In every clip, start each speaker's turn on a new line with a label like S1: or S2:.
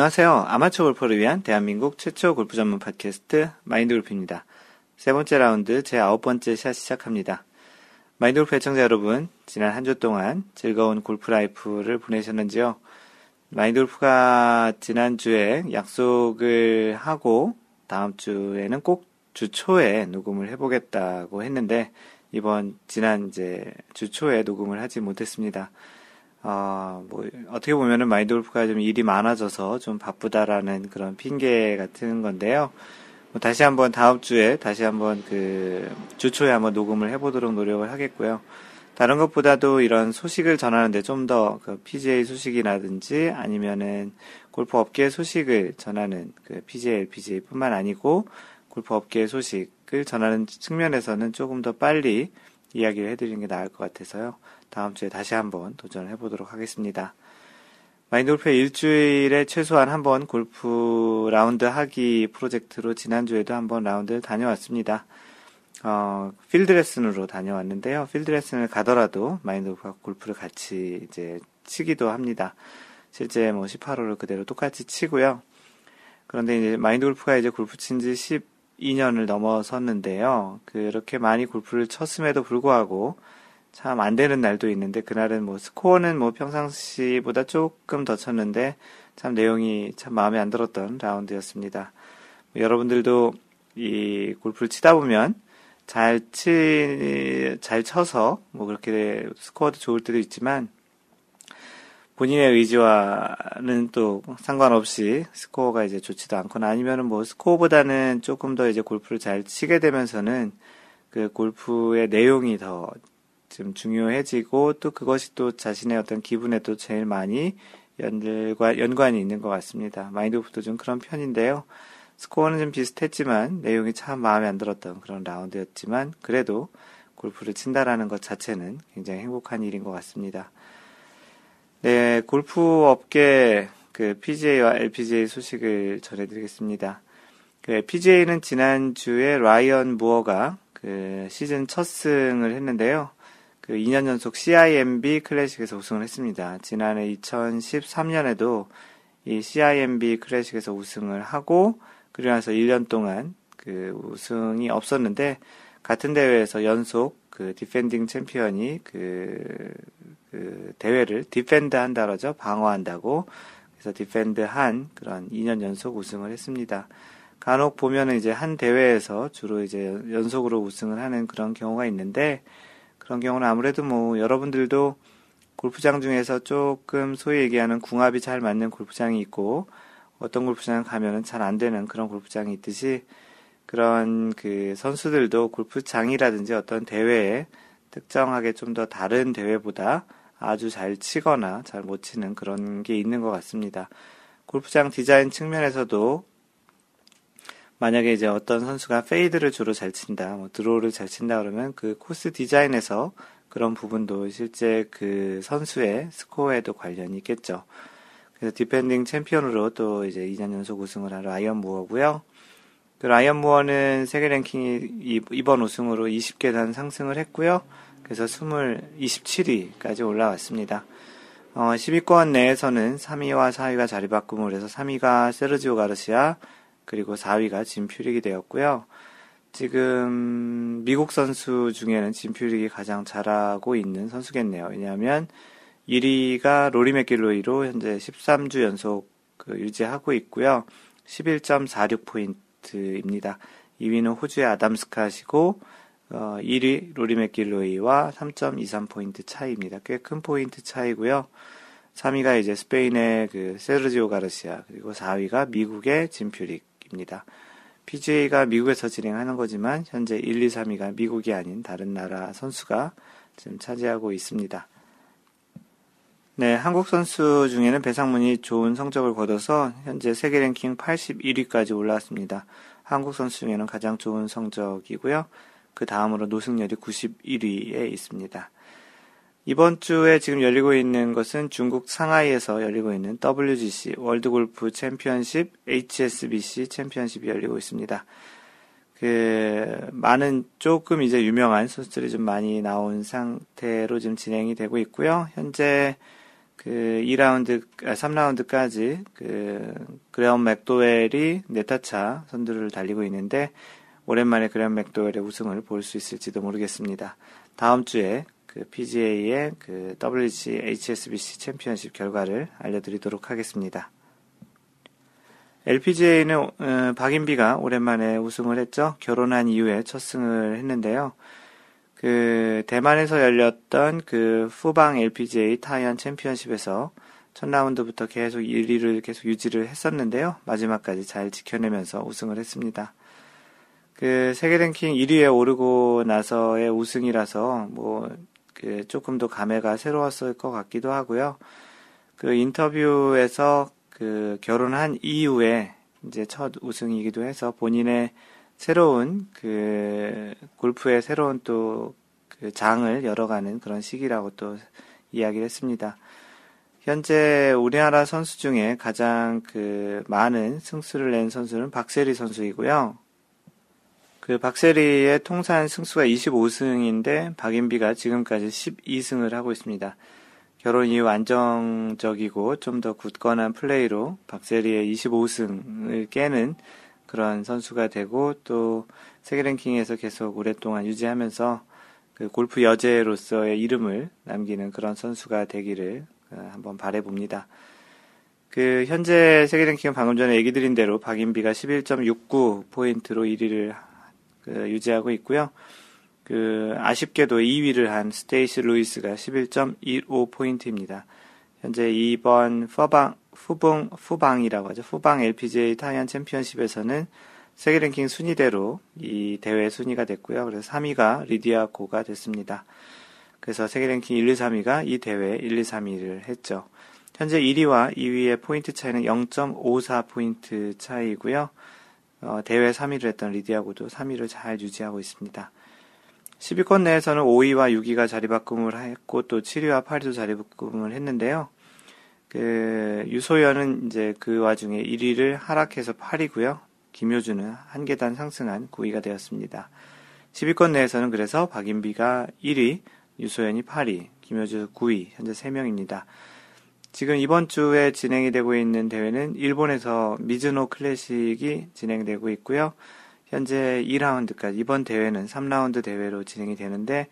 S1: 안녕하세요. 아마추어 골퍼를 위한 대한민국 최초 골프 전문 팟캐스트 마인드 골프입니다. 세 번째 라운드 제 아홉 번째 샷 시작합니다. 마인드 골프 애청자 여러분, 지난 한 주 동안 즐거운 골프 life를 보내셨는지요? 마인드 골프가 지난주에 약속을 하고 다음 주에는 꼭 주 초에 녹음을 해보겠다고 했는데 이번 지난 이제 주 초에 녹음을 하지 못했습니다. 어, 뭐, 어떻게 보면은 마인드 골프가 좀 일이 많아져서 좀 바쁘다라는 그런 핑계 같은 건데요. 뭐 다시 한번 다음 주에 다시 한번 그 주초에 한번 녹음을 해보도록 노력을 하겠고요. 다른 것보다도 이런 소식을 전하는데 좀 더 그 PGA 소식이라든지 아니면은 골프 업계 소식을 전하는 그 PGA, LPGA 뿐만 아니고 골프 업계 소식을 전하는 측면에서는 조금 더 빨리 이야기를 해드리는 게 나을 것 같아서요. 다음 주에 다시 한번 도전을 해보도록 하겠습니다. 마인드 골프의 일주일에 최소한 한 번 골프 라운드 하기 프로젝트로 지난주에도 한번 라운드를 다녀왔습니다. 어, 필드 레슨으로 다녀왔는데요. 필드 레슨을 가더라도 마인드 골프가 골프를 같이 이제 치기도 합니다. 실제 뭐 18홀을 그대로 똑같이 치고요. 그런데 이제 마인드 골프가 이제 골프 친 지 12년을 넘어섰는데요. 그렇게 많이 골프를 쳤음에도 불구하고 참 안 되는 날도 있는데 그날은 뭐 스코어는 뭐 평상시보다 조금 더 쳤는데 참 내용이 참 마음에 안 들었던 라운드였습니다. 뭐 여러분들도 이 골프를 치다 보면 잘 치, 잘 쳐서 뭐 그렇게 스코어도 좋을 때도 있지만 본인의 의지와는 또 상관없이 스코어가 이제 좋지도 않거나 아니면은 뭐 스코어보다는 조금 더 이제 골프를 잘 치게 되면서는 그 골프의 내용이 더 좀 중요해지고 또 그것이 또 자신의 어떤 기분에 도 제일 많이 연관, 연관이 있는 것 같습니다. 마인드오프도 좀 그런 편인데요. 스코어는 좀 비슷했지만 내용이 참 마음에 안 들었던 그런 라운드였지만 그래도 골프를 친다라는 것 자체는 굉장히 행복한 일인 것 같습니다. 네, 골프 업계 그 PGA와 LPGA 소식을 전해드리겠습니다. 그 PGA는 지난주에 라이언 무어가 그 시즌 첫 승을 했는데요. 그 2년 연속 CIMB 클래식에서 우승을 했습니다. 지난해 2013년에도 이 CIMB 클래식에서 우승을 하고 그리고 나서 1년 동안 그 우승이 없었는데 같은 대회에서 연속 그 defending 챔피언이 그, 그 대회를 defend 한다 그러죠. 방어한다고. 그래서 defend 한 그런 2년 연속 우승을 했습니다. 간혹 보면은 이제 한 대회에서 주로 이제 연속으로 우승을 하는 그런 경우가 있는데 그런 경우는 아무래도 뭐 여러분들도 골프장 중에서 조금 소위 얘기하는 궁합이 잘 맞는 골프장이 있고 어떤 골프장 가면은 잘 안 되는 그런 골프장이 있듯이 그런 그 선수들도 골프장이라든지 어떤 대회에 특정하게 좀 더 다른 대회보다 아주 잘 치거나 잘 못 치는 그런 게 있는 것 같습니다. 골프장 디자인 측면에서도 만약에 이제 어떤 선수가 페이드를 주로 잘 친다, 뭐 드로우를 잘 친다 그러면 그 코스 디자인에서 그런 부분도 실제 그 선수의 스코어에도 관련이 있겠죠. 그래서 디펜딩 챔피언으로 또 이제 2년 연속 우승을 한 라이언 무어고요. 그 라이언 무어는 세계 랭킹이 이번 우승으로 20계단 상승을 했고요. 그래서 20, 27위까지 올라왔습니다. 어, 10위권 내에서는 3위와 4위가 자리 바꿈을 해서 3위가 세르지오 가르시아, 그리고 4위가 짐 퓨릭이 되었고요. 지금 미국 선수 중에는 짐 퓨릭이 가장 잘하고 있는 선수겠네요. 왜냐하면 1위가 로리 맥길로이로 현재 13주 연속 그 유지하고 있고요. 11.46포인트입니다. 2위는 호주의 아담 스캇이고 어, 1위 로리 맥길로이와 3.23포인트 차이입니다. 꽤 큰 포인트 차이고요. 3위가 이제 스페인의 그 세르지오 가르시아 그리고 4위가 미국의 짐 퓨릭 입니다. PGA가 미국에서 진행하는 거지만 현재 1, 2, 3위가 미국이 아닌 다른 나라 선수가 지금 차지하고 있습니다. 네, 한국 선수 중에는 배상문이 좋은 성적을 거둬서 현재 세계 랭킹 81위까지 올라왔습니다. 한국 선수 중에는 가장 좋은 성적이고요. 그 다음으로 노승열이 91위에 있습니다. 이번 주에 지금 열리고 있는 것은 중국 상하이에서 열리고 있는 WGC 월드 골프 챔피언십 HSBC 챔피언십이 열리고 있습니다. 그 많은 조금 이제 유명한 선수들이 좀 많이 나온 상태로 지금 진행이 되고 있고요. 현재 그 2라운드, 아, 3라운드까지 그 그레엄 맥도웰이 네타차 선두를 달리고 있는데 오랜만에 그레엄 맥도웰의 우승을 볼 수 있을지도 모르겠습니다. 다음 주에 그 PGA의 그 WG HSBC 챔피언십 결과를 알려드리도록 하겠습니다. LPGA는 어, 박인비가 오랜만에 우승을 했죠. 결혼한 이후에 첫 승을 했는데요. 그 대만에서 열렸던 그 후방 LPGA 타이안 챔피언십에서 첫 라운드부터 계속 1위를 계속 유지를 했었는데요. 마지막까지 잘 지켜내면서 우승을 했습니다. 그 세계 랭킹 1위에 오르고 나서의 우승이라서 뭐 그 조금 더 감회가 새로웠을 것 같기도 하고요. 그 인터뷰에서 그 결혼한 이후에 이제 첫 우승이기도 해서 본인의 새로운 그 골프의 새로운 또 그 장을 열어가는 그런 시기라고 또 이야기를 했습니다. 현재 우리나라 선수 중에 가장 그 많은 승수를 낸 선수는 박세리 선수이고요. 그 박세리의 통산 승수가 25승인데 박인비가 지금까지 12승을 하고 있습니다. 결혼 이후 안정적이고 좀 더 굳건한 플레이로 박세리의 25승을 깨는 그런 선수가 되고 또 세계 랭킹에서 계속 오랫동안 유지하면서 그 골프 여제로서의 이름을 남기는 그런 선수가 되기를 어, 한번 바래봅니다. 그 현재 세계 랭킹은 방금 전에 얘기 드린 대로 박인비가 11.69 포인트로 1위를 그 유지하고 있고요. 그 아쉽게도 2위를 한 스테이시 루이스가 11.15 포인트입니다. 현재 이번 푸본 푸본 푸본이라고 하죠. 푸본 LPGA 타이완 챔피언십에서는 세계 랭킹 순위대로 이 대회 순위가 됐고요. 그래서 3위가 리디아 고가 됐습니다. 그래서 세계 랭킹 1, 2, 3위가 이 대회 1, 2, 3위를 했죠. 현재 1위와 2위의 포인트 차이는 0.54 포인트 차이고요. 어, 대회 3위를 했던 리디아고도 3위를 잘 유지하고 있습니다. 10위권 내에서는 5위와 6위가 자리바꿈을 했고 또 7위와 8위도 자리바꿈을 했는데요. 그 유소연은 이제 그 와중에 1위를 하락해서 8위고요. 김효준은 한 계단 상승한 9위가 되었습니다. 10위권 내에서는 그래서 박인비가 1위, 유소연이 8위, 김효준 9위, 현재 3명입니다. 지금 이번 주에 진행이 되고 있는 대회는 일본에서 미즈노 클래식이 진행되고 있고요. 현재 2라운드까지, 이번 대회는 3라운드 대회로 진행이 되는데,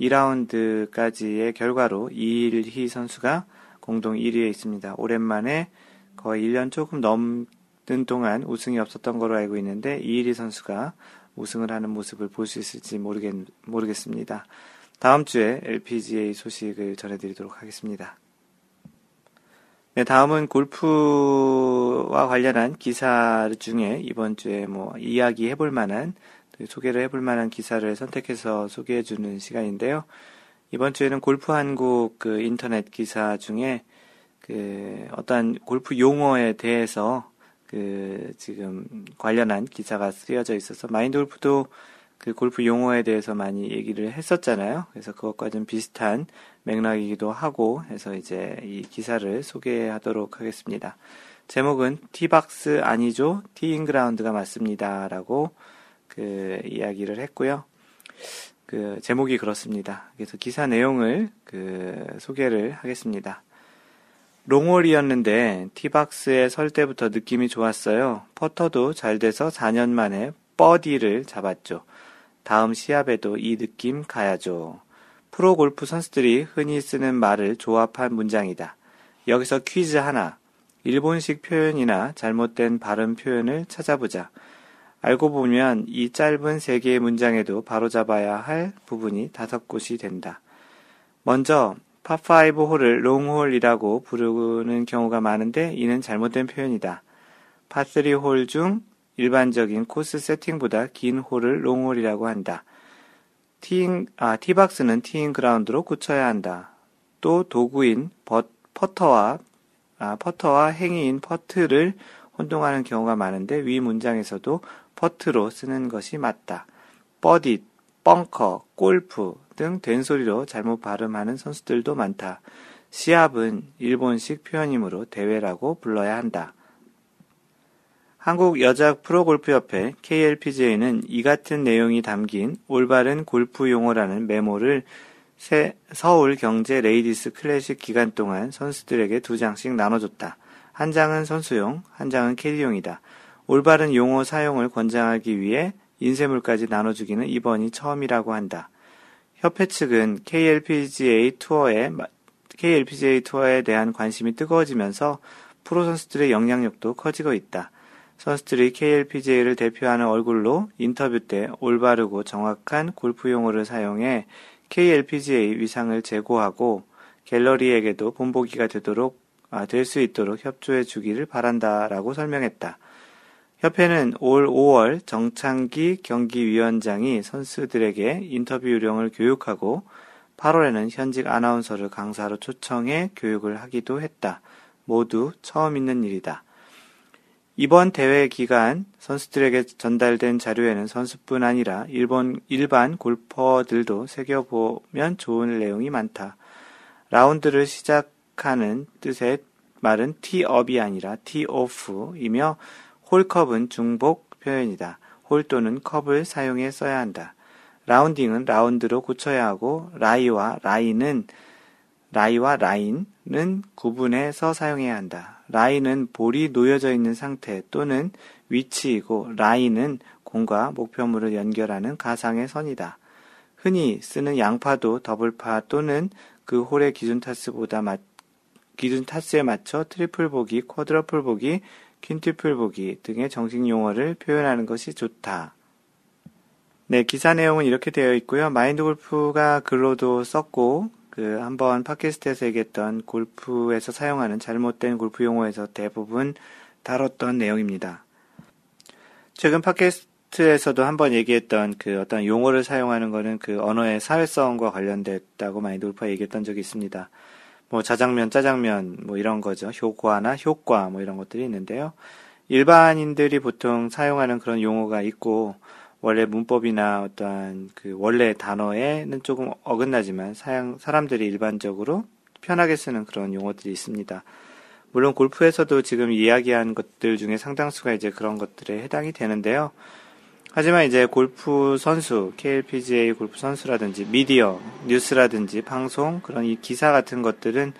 S1: 2라운드까지의 결과로 이일희 선수가 공동 1위에 있습니다. 오랜만에 거의 1년 조금 넘는 동안 우승이 없었던 걸로 알고 있는데, 이일희 선수가 우승을 하는 모습을 볼 수 있을지 모르겠, 모르겠습니다. 다음 주에 LPGA 소식을 전해드리도록 하겠습니다. 네, 다음은 골프와 관련한 기사 중에 이번 주에 뭐 이야기 해볼 만한 소개를 해볼 만한 기사를 선택해서 소개해 주는 시간인데요. 이번 주에는 골프 한국 그 인터넷 기사 중에 그 어떠한 골프 용어에 대해서 그 지금 관련한 기사가 쓰여져 있어서 마인드 골프도 그 골프 용어에 대해서 많이 얘기를 했었잖아요. 그래서 그것과 좀 비슷한 맥락이기도 하고 해서 이제 이 기사를 소개하도록 하겠습니다. 제목은 티박스 아니죠? 티인그라운드가 맞습니다. 라고 그 이야기를 했고요. 그 제목이 그렇습니다. 그래서 기사 내용을 그 소개를 하겠습니다. 롱홀이었는데 티박스에 설 때부터 느낌이 좋았어요. 퍼터도 잘 돼서 4년 만에 버디를 잡았죠. 다음 시합에도 이 느낌 가야죠. 프로 골프 선수들이 흔히 쓰는 말을 조합한 문장이다. 여기서 퀴즈 하나. 일본식 표현이나 잘못된 발음 표현을 찾아보자. 알고 보면 이 짧은 세 개의 문장에도 바로잡아야 할 부분이 다섯 곳이 된다. 먼저 파5 홀을 롱홀이라고 부르는 경우가 많은데 이는 잘못된 표현이다. 파3 홀 중 일반적인 코스 세팅보다 긴 홀을 롱홀이라고 한다. 티잉, 아, 티박스는 티잉 그라운드로 고쳐야 한다. 또 도구인 버, 퍼터와, 아, 퍼터와 행위인 퍼트를 혼동하는 경우가 많은데 위 문장에서도 퍼트로 쓰는 것이 맞다. 버디, 벙커, 골프 등 된소리로 잘못 발음하는 선수들도 많다. 시합은 일본식 표현이므로 대회라고 불러야 한다. 한국 여자 프로골프협회 KLPGA는 이 같은 내용이 담긴 올바른 골프 용어라는 메모를 서울 경제 레이디스 클래식 기간 동안 선수들에게 두 장씩 나눠줬다. 한 장은 선수용, 한 장은 캐디용이다. 올바른 용어 사용을 권장하기 위해 인쇄물까지 나눠주기는 이번이 처음이라고 한다. 협회 측은 KLPGA 투어에 KLPGA 투어에 대한 관심이 뜨거워지면서 프로 선수들의 영향력도 커지고 있다. 선수들이 KLPGA를 대표하는 얼굴로 인터뷰 때 올바르고 정확한 골프 용어를 사용해 KLPGA 위상을 제고하고 갤러리에게도 본보기가 되도록 아, 될 수 있도록 협조해 주기를 바란다라고 설명했다. 협회는 올 5월 정창기 경기위원장이 선수들에게 인터뷰 요령을 교육하고 8월에는 현직 아나운서를 강사로 초청해 교육을 하기도 했다. 모두 처음 있는 일이다. 이번 대회 기간 선수들에게 전달된 자료에는 선수뿐 아니라 일본 일반 골퍼들도 새겨보면 좋은 내용이 많다. 라운드를 시작하는 뜻의 말은 티업이 아니라 티오프이며 홀컵은 중복 표현이다. 홀 또는 컵을 사용해 써야 한다. 라운딩은 라운드로 고쳐야 하고 라이와 라인은 라이와 라인은 구분해서 사용해야 한다. 라인은 볼이 놓여져 있는 상태 또는 위치이고 라인은 공과 목표물을 연결하는 가상의 선이다. 흔히 쓰는 양파도 더블파 또는 그 홀의 기준 타수보다 맞, 기준 타수에 맞춰 트리플 보기, 쿼드러플 보기, 퀸튜플 보기 등의 정식 용어를 표현하는 것이 좋다. 네, 기사 내용은 이렇게 되어 있고요. 마인드 골프가 글로도 썼고 그 한번 팟캐스트에서 얘기했던 골프에서 사용하는 잘못된 골프 용어에서 대부분 다뤘던 내용입니다. 최근 팟캐스트에서도 한번 얘기했던 그 어떤 용어를 사용하는 거는 그 언어의 사회성과 관련됐다고 마인드 골프가 얘기했던 적이 있습니다. 뭐 자장면, 짜장면 뭐 이런 거죠. 효과나 효과 뭐 이런 것들이 있는데요. 일반인들이 보통 사용하는 그런 용어가 있고 원래 문법이나 어떠한 그 원래 단어에는 조금 어긋나지만 사양, 사람들이 일반적으로 편하게 쓰는 그런 용어들이 있습니다. 물론 골프에서도 지금 이야기한 것들 중에 상당수가 이제 그런 것들에 해당이 되는데요. 하지만 이제 골프 선수, KLPGA 골프 선수라든지 미디어, 뉴스라든지 방송, 그런 이 기사 같은 것들은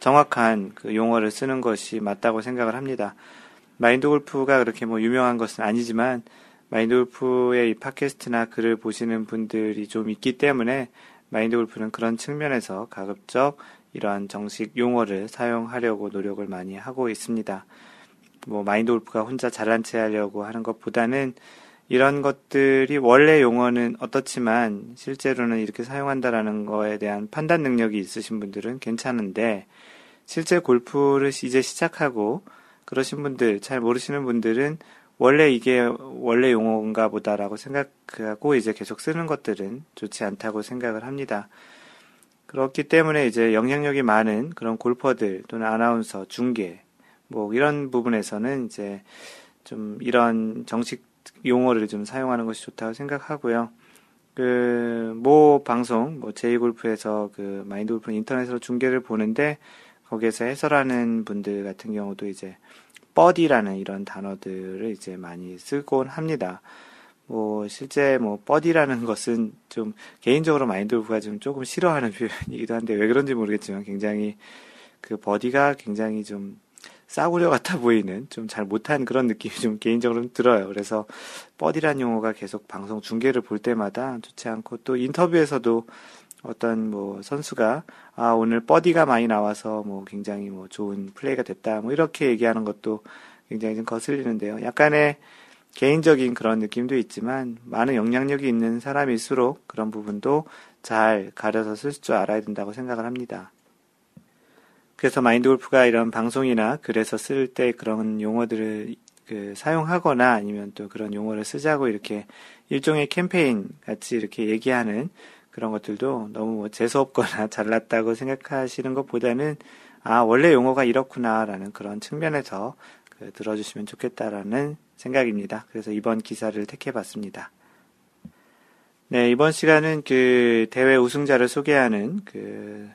S1: 정확한 그 용어를 쓰는 것이 맞다고 생각을 합니다. 마인드 골프가 그렇게 뭐 유명한 것은 아니지만 마인드 골프의 이 팟캐스트나 글을 보시는 분들이 좀 있기 때문에 마인드 골프는 그런 측면에서 가급적 이러한 정식 용어를 사용하려고 노력을 많이 하고 있습니다. 뭐 마인드 골프가 혼자 잘난 체 하려고 하는 것보다는 이런 것들이 원래 용어는 어떻지만 실제로는 이렇게 사용한다라는 거에 대한 판단 능력이 있으신 분들은 괜찮은데 실제 골프를 이제 시작하고 그러신 분들 잘 모르시는 분들은 원래 이게 원래 용어인가 보다라고 생각하고 이제 계속 쓰는 것들은 좋지 않다고 생각을 합니다. 그렇기 때문에 이제 영향력이 많은 그런 골퍼들 또는 아나운서, 중계, 뭐 이런 부분에서는 이제 좀 이런 정식 용어를 좀 사용하는 것이 좋다고 생각하고요. 그 모 방송 뭐 제이골프에서 그 마인드 골프 인터넷으로 중계를 보는데 거기에서 해설하는 분들 같은 경우도 이제 버디라는 이런 단어들을 이제 많이 쓰곤 합니다. 뭐 실제 뭐 버디라는 것은 좀 개인적으로 마인드골프가 좀 조금 싫어하는 표현이기도 한데 왜 그런지 모르겠지만 굉장히 그 버디가 굉장히 좀 싸구려 같아 보이는 좀 잘 못한 그런 느낌이 좀 개인적으로 들어요. 그래서 버디란 용어가 계속 방송 중계를 볼 때마다 좋지 않고 또 인터뷰에서도 어떤 뭐 선수가 아 오늘 버디가 많이 나와서 뭐 굉장히 뭐 좋은 플레이가 됐다 뭐 이렇게 얘기하는 것도 굉장히 좀 거슬리는데요. 약간의 개인적인 그런 느낌도 있지만 많은 영향력이 있는 사람일수록 그런 부분도 잘 가려서 쓸 줄 알아야 된다고 생각을 합니다. 그래서 마인드 골프가 이런 방송이나 글에서 쓸 때 그런 용어들을 그 사용하거나 아니면 또 그런 용어를 쓰자고 이렇게 일종의 캠페인 같이 이렇게 얘기하는 그런 것들도 너무 뭐 재수없거나 잘났다고 생각하시는 것보다는 아, 원래 용어가 이렇구나라는 그런 측면에서 그 들어주시면 좋겠다라는 생각입니다. 그래서 이번 기사를 택해봤습니다. 네, 이번 시간은 그 대회 우승자를 소개하는 그,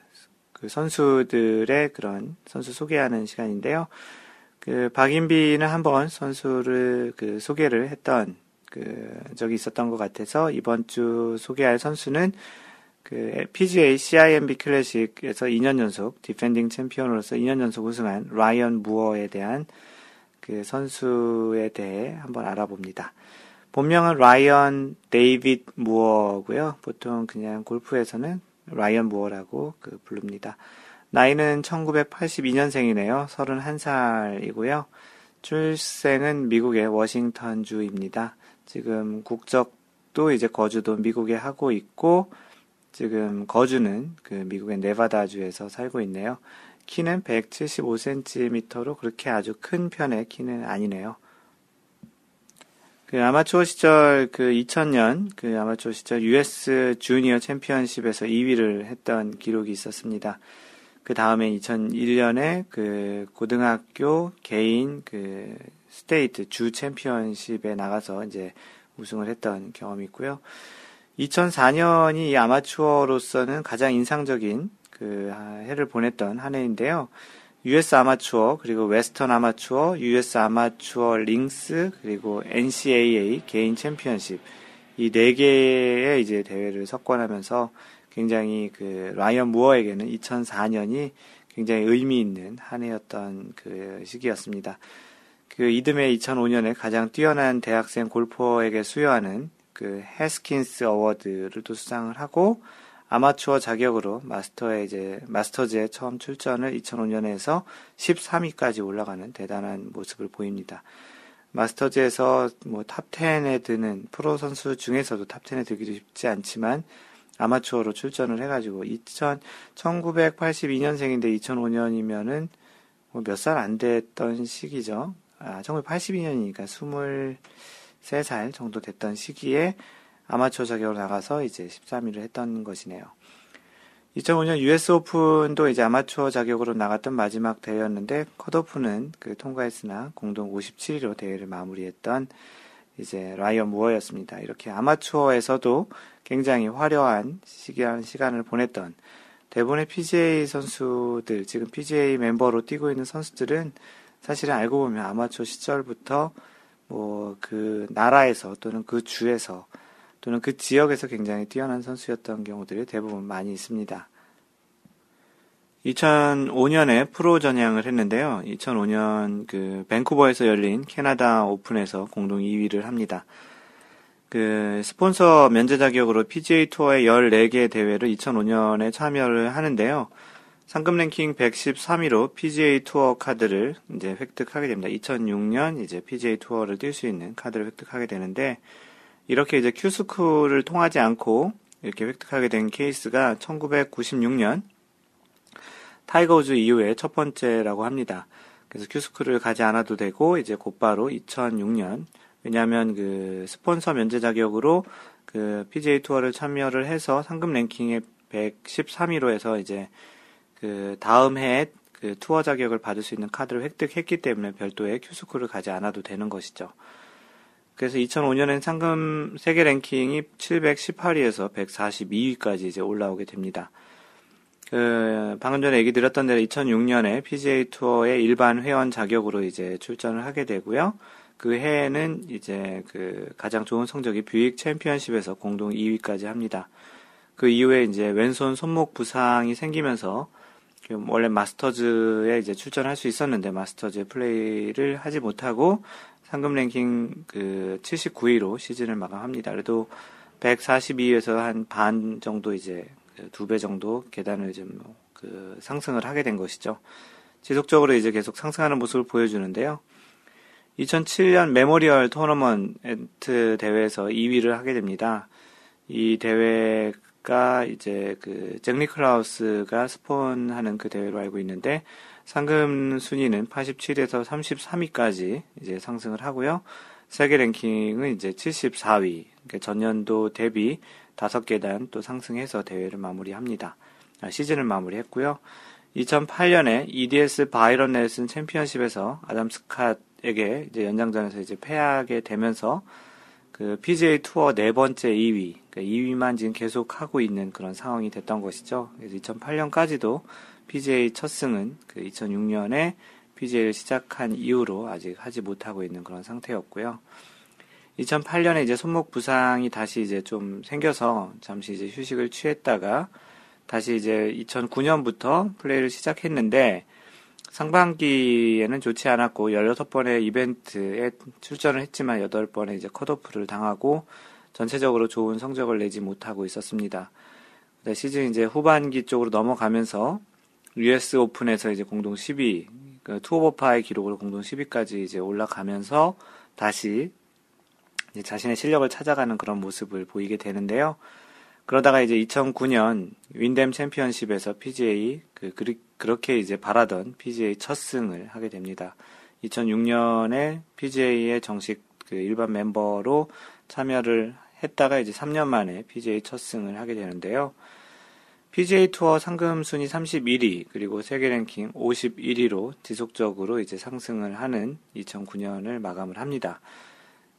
S1: 그 선수들의 그런 선수 소개하는 시간인데요. 그 박인비는 한번 선수를 그 소개를 했던 그 적이 있었던 것 같아서 이번 주 소개할 선수는 그 PGA CIMB 클래식에서 2년 연속 디펜딩 챔피언으로서 2년 연속 우승한 라이언 무어에 대한 그 선수에 대해 한번 알아봅니다. 본명은 라이언 데이빗 무어고요. 보통 그냥 골프에서는 라이언 무어라고 그 부릅니다. 나이는 1982년생이네요. 31살이고요. 출생은 미국의 워싱턴주입니다. 지금 국적도 이제 거주도 미국에 하고 있고 지금 거주는 그 미국의 네바다주에서 살고 있네요. 키는 175cm로 그렇게 아주 큰 편의 키는 아니네요. 그 아마추어 시절 그 2000년 그 아마추어 시절 US 주니어 챔피언십에서 2위를 했던 기록이 있었습니다. 그 다음에 2001년에 그 고등학교 개인 그 스테이트 주 챔피언십에 나가서 이제 우승을 했던 경험이 있고요. 2004년이 아마추어로서는 가장 인상적인 그 해를 보냈던 한 해인데요. US 아마추어, 그리고 웨스턴 아마추어, US 아마추어 링스, 그리고 NCAA 개인 챔피언십. 이 네 개의 이제 대회를 석권하면서 굉장히 그 라이언 무어에게는 2004년이 굉장히 의미 있는 한 해였던 그 시기였습니다. 그 이듬해 2005년에 가장 뛰어난 대학생 골퍼에게 수여하는 그 해스킨스 어워드를 또 수상을 하고 아마추어 자격으로 마스터에 이제 마스터즈에 처음 출전을 2005년에 해서 13위까지 올라가는 대단한 모습을 보입니다. 마스터즈에서 뭐 탑 10에 드는 프로 선수 중에서도 탑 10에 들기도 쉽지 않지만 아마추어로 출전을 해가지고 2000 1982년생인데 2005년이면은 뭐 몇 살 안 됐던 시기죠. 아 1982년이니까 23살 정도 됐던 시기에 아마추어 자격으로 나가서 이제 13위를 했던 것이네요. 2005년 US 오픈도 이제 아마추어 자격으로 나갔던 마지막 대회였는데 컷오프는 그 통과했으나 공동 57위로 대회를 마무리했던 이제 라이언 무어였습니다. 이렇게 아마추어에서도 굉장히 화려한 시기한 시간을 보냈던 대부분의 PGA 선수들, 지금 PGA 멤버로 뛰고 있는 선수들은 사실은 알고 보면 아마추어 시절부터 뭐 그 나라에서 또는 그 주에서 또는 그 지역에서 굉장히 뛰어난 선수였던 경우들이 대부분 많이 있습니다. 2005년에 프로 전향을 했는데요. 2005년 그 밴쿠버에서 열린 캐나다 오픈에서 공동 2위를 합니다. 그 스폰서 면제 자격으로 PGA 투어의 14개 대회를 2005년에 참여를 하는데요. 상금 랭킹 113위로 PGA 투어 카드를 이제 획득하게 됩니다. 2006년 이제 PGA 투어를 뛸 수 있는 카드를 획득하게 되는데 이렇게 이제 큐스쿨을 통하지 않고 이렇게 획득하게 된 케이스가 1996년 타이거 우즈 이후에 첫 번째라고 합니다. 그래서 큐스쿨을 가지 않아도 되고 이제 곧바로 2006년 왜냐하면 그 스폰서 면제 자격으로 그 PGA 투어를 참여를 해서 상금 랭킹에 113위로 해서 이제 그 다음 해에 그 투어 자격을 받을 수 있는 카드를 획득했기 때문에 별도의 큐스쿨을 가지 않아도 되는 것이죠. 그래서 2005년엔 상금 세계 랭킹이 718위에서 142위까지 이제 올라오게 됩니다. 그 방금 전에 얘기 드렸던 대로 2006년에 PGA 투어의 일반 회원 자격으로 이제 출전을 하게 되고요. 그 해에는 이제 그 가장 좋은 성적이 뷰익 챔피언십에서 공동 2위까지 합니다. 그 이후에 이제 왼손 손목 부상이 생기면서 그 원래 마스터즈에 이제 출전할 수 있었는데 마스터즈 플레이를 하지 못하고 상금 랭킹 그 79위로 시즌을 마감합니다. 그래도 142위에서 한 반 정도 이제 그 두배 정도 계단을 좀 그 상승을 하게 된 것이죠. 지속적으로 이제 계속 상승하는 모습을 보여주는데요. 2007년 메모리얼 토너먼트 대회에서 2위를 하게 됩니다. 이 대회가 이제 그 잭 니클라우스가 스폰하는 그 대회로 알고 있는데 상금 순위는 87에서 33위까지 이제 상승을 하고요. 세계 랭킹은 이제 74위. 그러니까 전년도 대비 5계단 또 상승해서 대회를 마무리합니다. 아, 시즌을 마무리했고요. 2008년에 EDS 바이런 넬슨 챔피언십에서 아담 스캇에게 이제 연장전에서 이제 패하게 되면서 그 PGA 투어 네 번째 2위, 그러니까 2위만 지금 계속 하고 있는 그런 상황이 됐던 것이죠. 그래서 2008년까지도 PGA 첫 승은 그 2006년에 PGA를 시작한 이후로 아직 하지 못하고 있는 그런 상태였고요. 2008년에 이제 손목 부상이 다시 이제 좀 생겨서 잠시 이제 휴식을 취했다가 다시 이제 2009년부터 플레이를 시작했는데 상반기에는 좋지 않았고 16번의 이벤트에 출전을 했지만 8번의 이제 컷오프를 당하고 전체적으로 좋은 성적을 내지 못하고 있었습니다. 시즌 이제 후반기 쪽으로 넘어가면서 US 오픈에서 이제 공동 10위, 그 투오버파의 기록으로 공동 10위까지 이제 올라가면서 다시 자신의 실력을 찾아가는 그런 모습을 보이게 되는데요. 그러다가 이제 2009년 윈댐 챔피언십에서 PGA 그 그렇게 이제 바라던 PGA 첫 승을 하게 됩니다. 2006년에 PGA의 정식 그 일반 멤버로 참여를 했다가 이제 3년 만에 PGA 첫 승을 하게 되는데요. PGA 투어 상금 순위 31위 그리고 세계 랭킹 51위로 지속적으로 이제 상승을 하는 2009년을 마감을 합니다.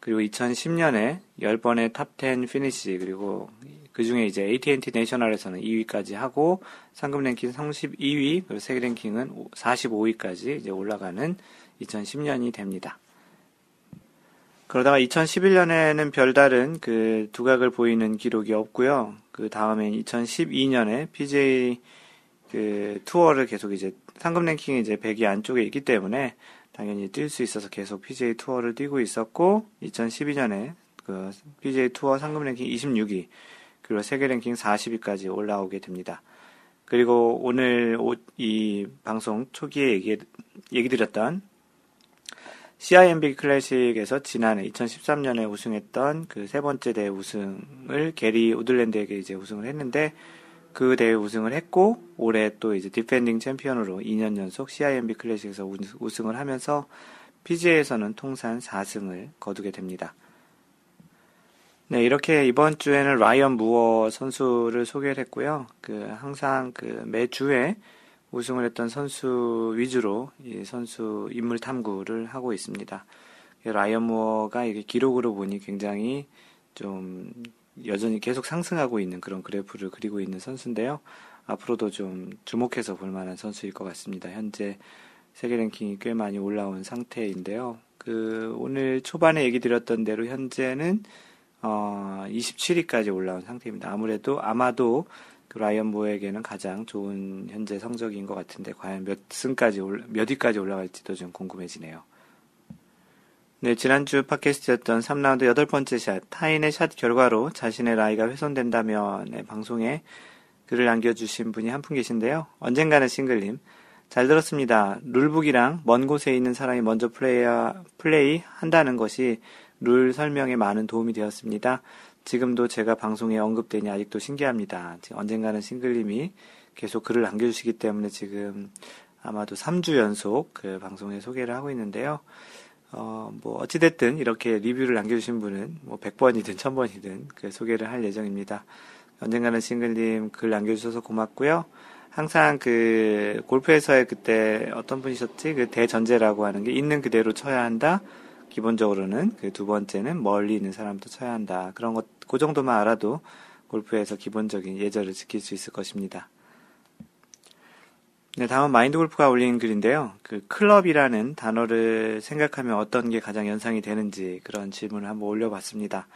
S1: 그리고 2010년에 10번의 top 10 finish 그리고 그 중에 이제 AT&T 내셔널에서는 2위까지 하고 상금 랭킹 32위 그리고 세계 랭킹은 45위까지 이제 올라가는 2010년이 됩니다. 그러다가 2011년에는 별다른 그 두각을 보이는 기록이 없고요. 그 다음에 2012년에 PJ 그 투어를 계속 이제 상금 랭킹이 이제 100위 안쪽에 있기 때문에 당연히 뛸 수 있어서 계속 PJ 투어를 뛰고 있었고 2012년에 그 PJ 투어 상금 랭킹 26위 그리고 세계 랭킹 40위까지 올라오게 됩니다. 그리고 오늘 이 방송 초기에 얘기, 얘기 드렸던 CIMB 클래식에서 지난해 2013년에 우승했던 그 세 번째 대회 우승을 게리 우들랜드에게 이제 우승을 했는데 그 대회 우승을 했고 올해 또 이제 디펜딩 챔피언으로 2년 연속 CIMB 클래식에서 우승을 하면서 PGA에서는 통산 4승을 거두게 됩니다. 네, 이렇게 이번 주에는 라이언 무어 선수를 소개를 했고요. 그 항상 그 매주에 우승을 했던 선수 위주로 이 선수 인물 탐구를 하고 있습니다. 라이언 무어가 이게 기록으로 보니 굉장히 좀 여전히 계속 상승하고 있는 그런 그래프를 그리고 있는 선수인데요. 앞으로도 좀 주목해서 볼 만한 선수일 것 같습니다. 현재 세계 랭킹이 꽤 많이 올라온 상태인데요. 그 오늘 초반에 얘기 드렸던 대로 현재는 어 27위까지 올라온 상태입니다. 아무래도 아마도 그 라이언 무어에게는 가장 좋은 현재 성적인 것 같은데 과연 몇 승까지 올, 몇 위까지 올라갈지도 좀 궁금해지네요. 네, 지난주 팟캐스트였던 3라운드 여덟 번째 샷, 타인의 샷 결과로 자신의 라이가 훼손된다면 네, 방송에 글을 남겨주신 분이 한 분 계신데요. 언젠가는 싱글님. 잘 들었습니다. rule book이랑 먼 곳에 있는 사람이 먼저 플레이, 플레이 한다는 것이 룰 설명에 많은 도움이 되었습니다. 지금도 제가 방송에 언급되니 아직도 신기합니다. 언젠가는 싱글님이 계속 글을 남겨주시기 때문에 지금 아마도 3주 연속 그 방송에 소개를 하고 있는데요. 어, 뭐, 어찌됐든 이렇게 리뷰를 남겨주신 분은 뭐 100번이든 1000번이든 그 소개를 할 예정입니다. 언젠가는 싱글님 글 남겨주셔서 고맙고요. 항상 그 골프에서의 그때 어떤 분이셨지? 그 대전제라고 하는 게 있는 그대로 쳐야 한다. 기본적으로는 그 두 번째는 멀리 있는 사람도 쳐야 한다. 그런 것, 그 정도만 알아도 골프에서 기본적인 예절을 지킬 수 있을 것입니다. 네, 다음은 마인드 골프가 올린 글인데요. 그 클럽이라는 단어를 생각하면 어떤 게 가장 연상이 되는지 그런 질문을 한번 올려봤습니다.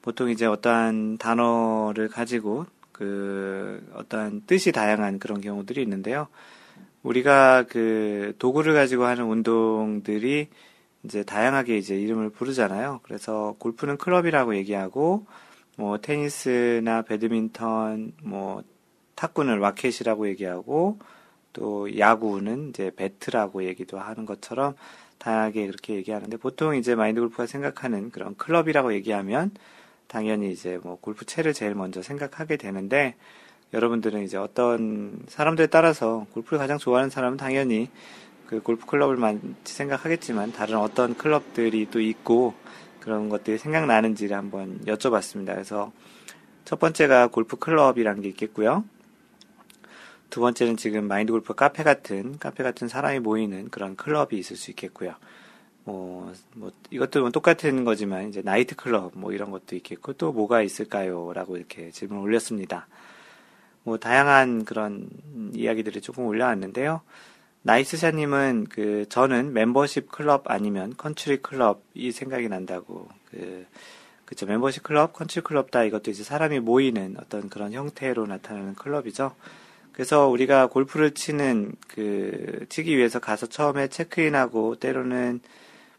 S1: 보통 이제 어떠한 단어를 가지고 그 어떠한 뜻이 다양한 그런 경우들이 있는데요. 우리가 그 도구를 가지고 하는 운동들이 이제 다양하게 이제 이름을 부르잖아요. 그래서 골프는 클럽이라고 얘기하고 뭐 테니스나 배드민턴, 뭐 탁구는 라켓이라고 얘기하고 또 야구는 이제 배트라고 얘기도 하는 것처럼 다양하게 그렇게 얘기하는데 보통 이제 마인드 골프가 생각하는 그런 클럽이라고 얘기하면 당연히 이제 뭐 골프채를 제일 먼저 생각하게 되는데 여러분들은 이제 어떤 사람들에 따라서 골프를 가장 좋아하는 사람은 당연히 그 골프 클럽을만 생각하겠지만 다른 어떤 클럽들이 또 있고 그런 것들이 생각나는지를 한번 여쭤봤습니다. 그래서 첫 번째가 골프 클럽이라는 게 있겠고요. 두 번째는 지금 마인드 골프 카페 같은 카페 같은 사람이 모이는 그런 클럽이 있을 수 있겠고요. 뭐, 뭐 이것도 뭐 똑같은 거지만 이제 나이트 클럽 뭐 이런 것도 있겠고 또 뭐가 있을까요?라고 이렇게 질문을 올렸습니다. 뭐 다양한 그런 이야기들이 조금 올라왔는데요. 나이스샷님은 그 저는 멤버십 클럽 아니면 컨트리 클럽이 생각이 난다고 그 그쵸 멤버십 클럽, 컨트리 클럽 다 이것도 이제 사람이 모이는 어떤 그런 형태로 나타나는 클럽이죠. 그래서 우리가 골프를 치는 그 치기 위해서 가서 처음에 체크인하고 때로는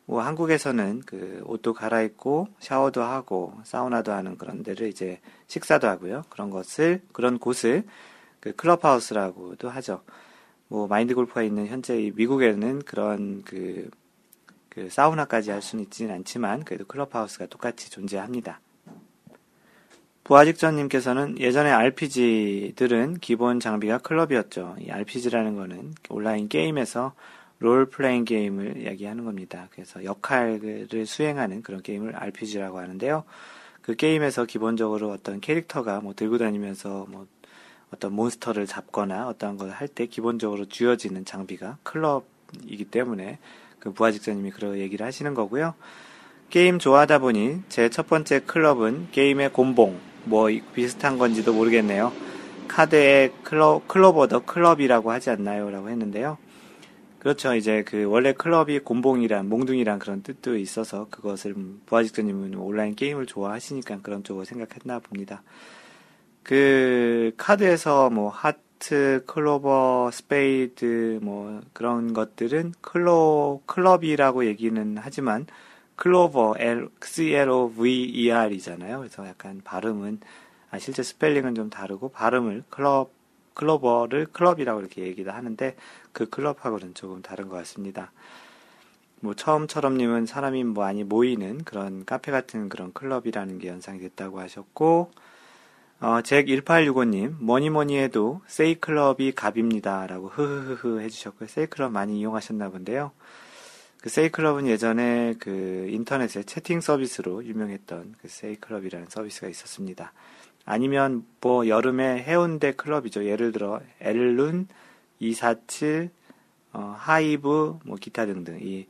S1: 뭐 한국에서는 그 옷도 갈아입고 샤워도 하고 사우나도 하는 그런 데를 이제 식사도 하고요. 그런 것을 그런 곳을 그 클럽하우스라고도 하죠. 뭐 마인드 골프가 있는 현재 미국에는 그런 그, 그 사우나까지 할 수는 있지는 않지만 그래도 클럽하우스가 똑같이 존재합니다. 부화직전님께서는 예전에 RPG들은 기본 장비가 클럽이었죠. 이 RPG라는 거는 온라인 게임에서 role playing game을 이야기하는 겁니다. 그래서 역할을 수행하는 그런 게임을 RPG라고 하는데요. 그 게임에서 기본적으로 어떤 캐릭터가 뭐 들고 다니면서 뭐 어떤 몬스터를 잡거나 어떤 걸 할 때 기본적으로 쥐어지는 장비가 클럽이기 때문에 그 부화직전님이 그런 얘기를 하시는 거고요. 게임 좋아하다 보니 제 첫 번째 클럽은 게임의 곤봉, 뭐 비슷한 건지도 모르겠네요. 카드에 클럽, 클로버도 클럽이라고 하지 않나요? 라고 했는데요. 그렇죠. 이제 그 원래 클럽이 곤봉이란, 몽둥이란 그런 뜻도 있어서 그것을 부화직전님은 온라인 게임을 좋아하시니까 그런 쪽으로 생각했나 봅니다. 그 카드에서 뭐 하트, 클로버, 스페이드 뭐 그런 것들은 클로 클럽이라고 얘기는 하지만 클로버 L C L O V E R이잖아요. 그래서 약간 발음은 아 실제 스펠링은 좀 다르고 발음을 클럽 클로버를 클럽이라고 이렇게 얘기도 하는데 그 클럽하고는 조금 다른 것 같습니다. 뭐 처음처럼님은 사람이 많이 모이는 그런 카페 같은 그런 클럽이라는 게 연상이 됐다고 하셨고 어, 잭 1865님, 뭐니 뭐니 해도 세이클럽이 갑입니다. 라고 흐흐흐흐 해주셨고요. 세이클럽 많이 이용하셨나 본데요. 그 세이클럽은 예전에 그 인터넷의 채팅 서비스로 유명했던 그 세이클럽이라는 서비스가 있었습니다. 아니면 뭐 여름에 해운대 클럽이죠. 예를 들어 엘룬, 247, 어, 하이브, 뭐 기타 등등. 이,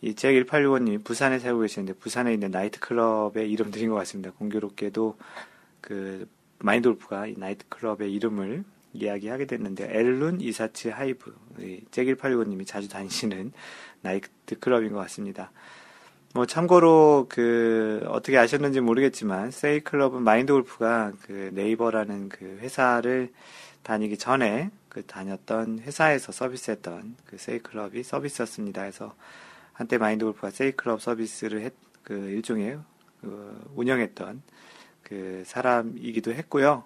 S1: 이 잭 1865님이 부산에 살고 계시는데 부산에 있는 나이트클럽의 이름 드린 것 같습니다. 공교롭게도 그 마인드 골프가 이 나이트클럽의 이름을 이야기하게 됐는데 엘룬 이사치 하이브 잭1865님이 자주 다니시는 나이트클럽인 것 같습니다. 뭐 참고로 그 어떻게 아셨는지 모르겠지만 세이 클럽은 마인드 골프가 그 네이버라는 그 회사를 다니기 전에 그 다녔던 회사에서 서비스했던 그 세이 클럽이 서비스였습니다. 그래서 한때 마인드 골프가 세이 클럽 서비스를 했, 그 일종의 그 운영했던 그 사람이기도 했고요.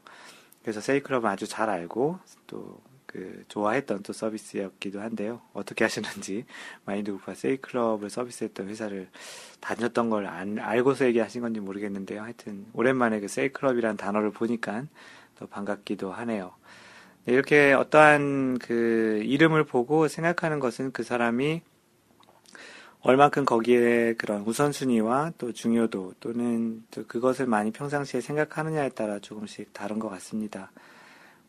S1: 그래서 세이클럽은 아주 잘 알고 또 그 좋아했던 또 서비스였기도 한데요. 어떻게 하셨는지 마인드 그룹과 세이클럽을 서비스했던 회사를 다녔던 걸 안, 알고서 얘기하신 건지 모르겠는데요. 하여튼 오랜만에 그 세이클럽이라는 단어를 보니까 더 반갑기도 하네요. 네, 이렇게 어떠한 그 이름을 보고 생각하는 것은 그 사람이 얼만큼 거기에 그런 우선순위와 또 중요도 또는 또 그것을 많이 평상시에 생각하느냐에 따라 조금씩 다른 것 같습니다.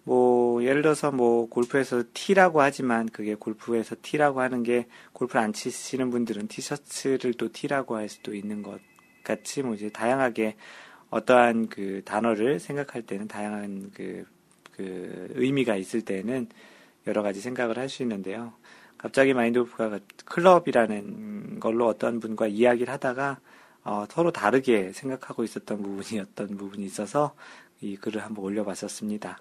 S1: 뭐, 예를 들어서 뭐, 골프에서 T라고 하지만 그게 골프에서 T라고 하는 게 골프를 안 치시는 분들은 티셔츠를 또 T라고 할 수도 있는 것 같이 뭐 이제 다양하게 어떠한 그 단어를 생각할 때는 다양한 그, 그 의미가 있을 때는 여러 가지 생각을 할 수 있는데요. 갑자기 마인드골프가 클럽이라는 걸로 어떤 분과 이야기를 하다가 어, 서로 다르게 생각하고 있었던 부분이 어떤 부분이 있어서 이 글을 한번 올려봤었습니다.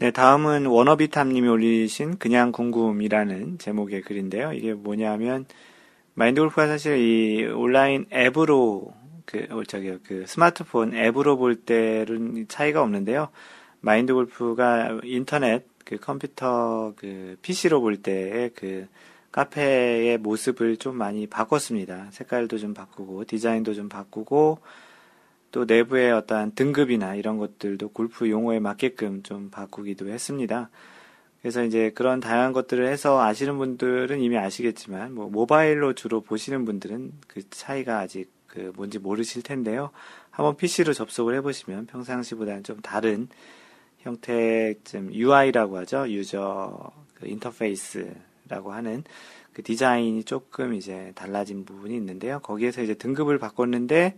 S1: 네, 다음은 워너비탐님이 올리신 그냥 궁금이라는 제목의 글인데요. 이게 뭐냐면 마인드골프가 사실 이 온라인 앱으로 그 어, 저기 그 스마트폰 앱으로 볼 때는 차이가 없는데요. 마인드골프가 인터넷 그 컴퓨터 그 PC로 볼 때의 그 카페의 모습을 좀 많이 바꿨습니다. 색깔도 좀 바꾸고 디자인도 좀 바꾸고 또 내부의 어떠한 등급이나 이런 것들도 골프 용어에 맞게끔 좀 바꾸기도 했습니다. 그래서 이제 그런 다양한 것들을 해서 아시는 분들은 이미 아시겠지만 뭐 모바일로 주로 보시는 분들은 그 차이가 아직 그 뭔지 모르실 텐데요. 한번 PC로 접속을 해보시면 평상시보다는 좀 다른 형태의 좀 UI라고 하죠. 유저 그 인터페이스라고 하는 그 디자인이 조금 이제 달라진 부분이 있는데요. 거기에서 이제 등급을 바꿨는데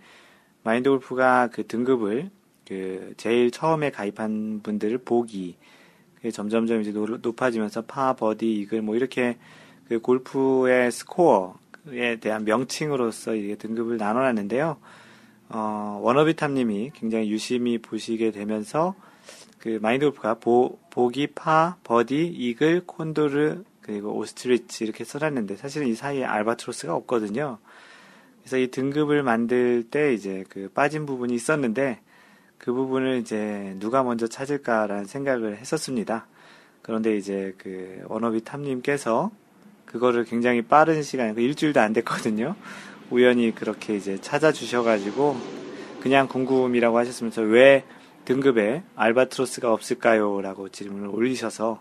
S1: 마인드 골프가 그 등급을 그 제일 처음에 가입한 분들을 보기 점점점 이제 높아지면서 파, 버디, 이글 뭐 이렇게 그 골프의 스코어에 대한 명칭으로서 이게 등급을 나눠놨는데요. 어, 워너비탐님이 굉장히 유심히 보시게 되면서 그 마인드 골프가 보, 보기, 파, 버디, 이글, 콘도르, 그리고 오스트리치 이렇게 써놨는데 사실은 이 사이에 알바트로스가 없거든요. 그래서 이 등급을 만들 때 이제 그 빠진 부분이 있었는데 그 부분을 이제 누가 먼저 찾을까라는 생각을 했었습니다. 그런데 이제 그 워너비 탐님께서 그거를 굉장히 빠른 시간, 그 일주일도 안 됐거든요. 우연히 그렇게 이제 찾아주셔가지고 그냥 궁금이라고 하셨으면서 왜 등급에 알바트로스가 없을까요? 라고 질문을 올리셔서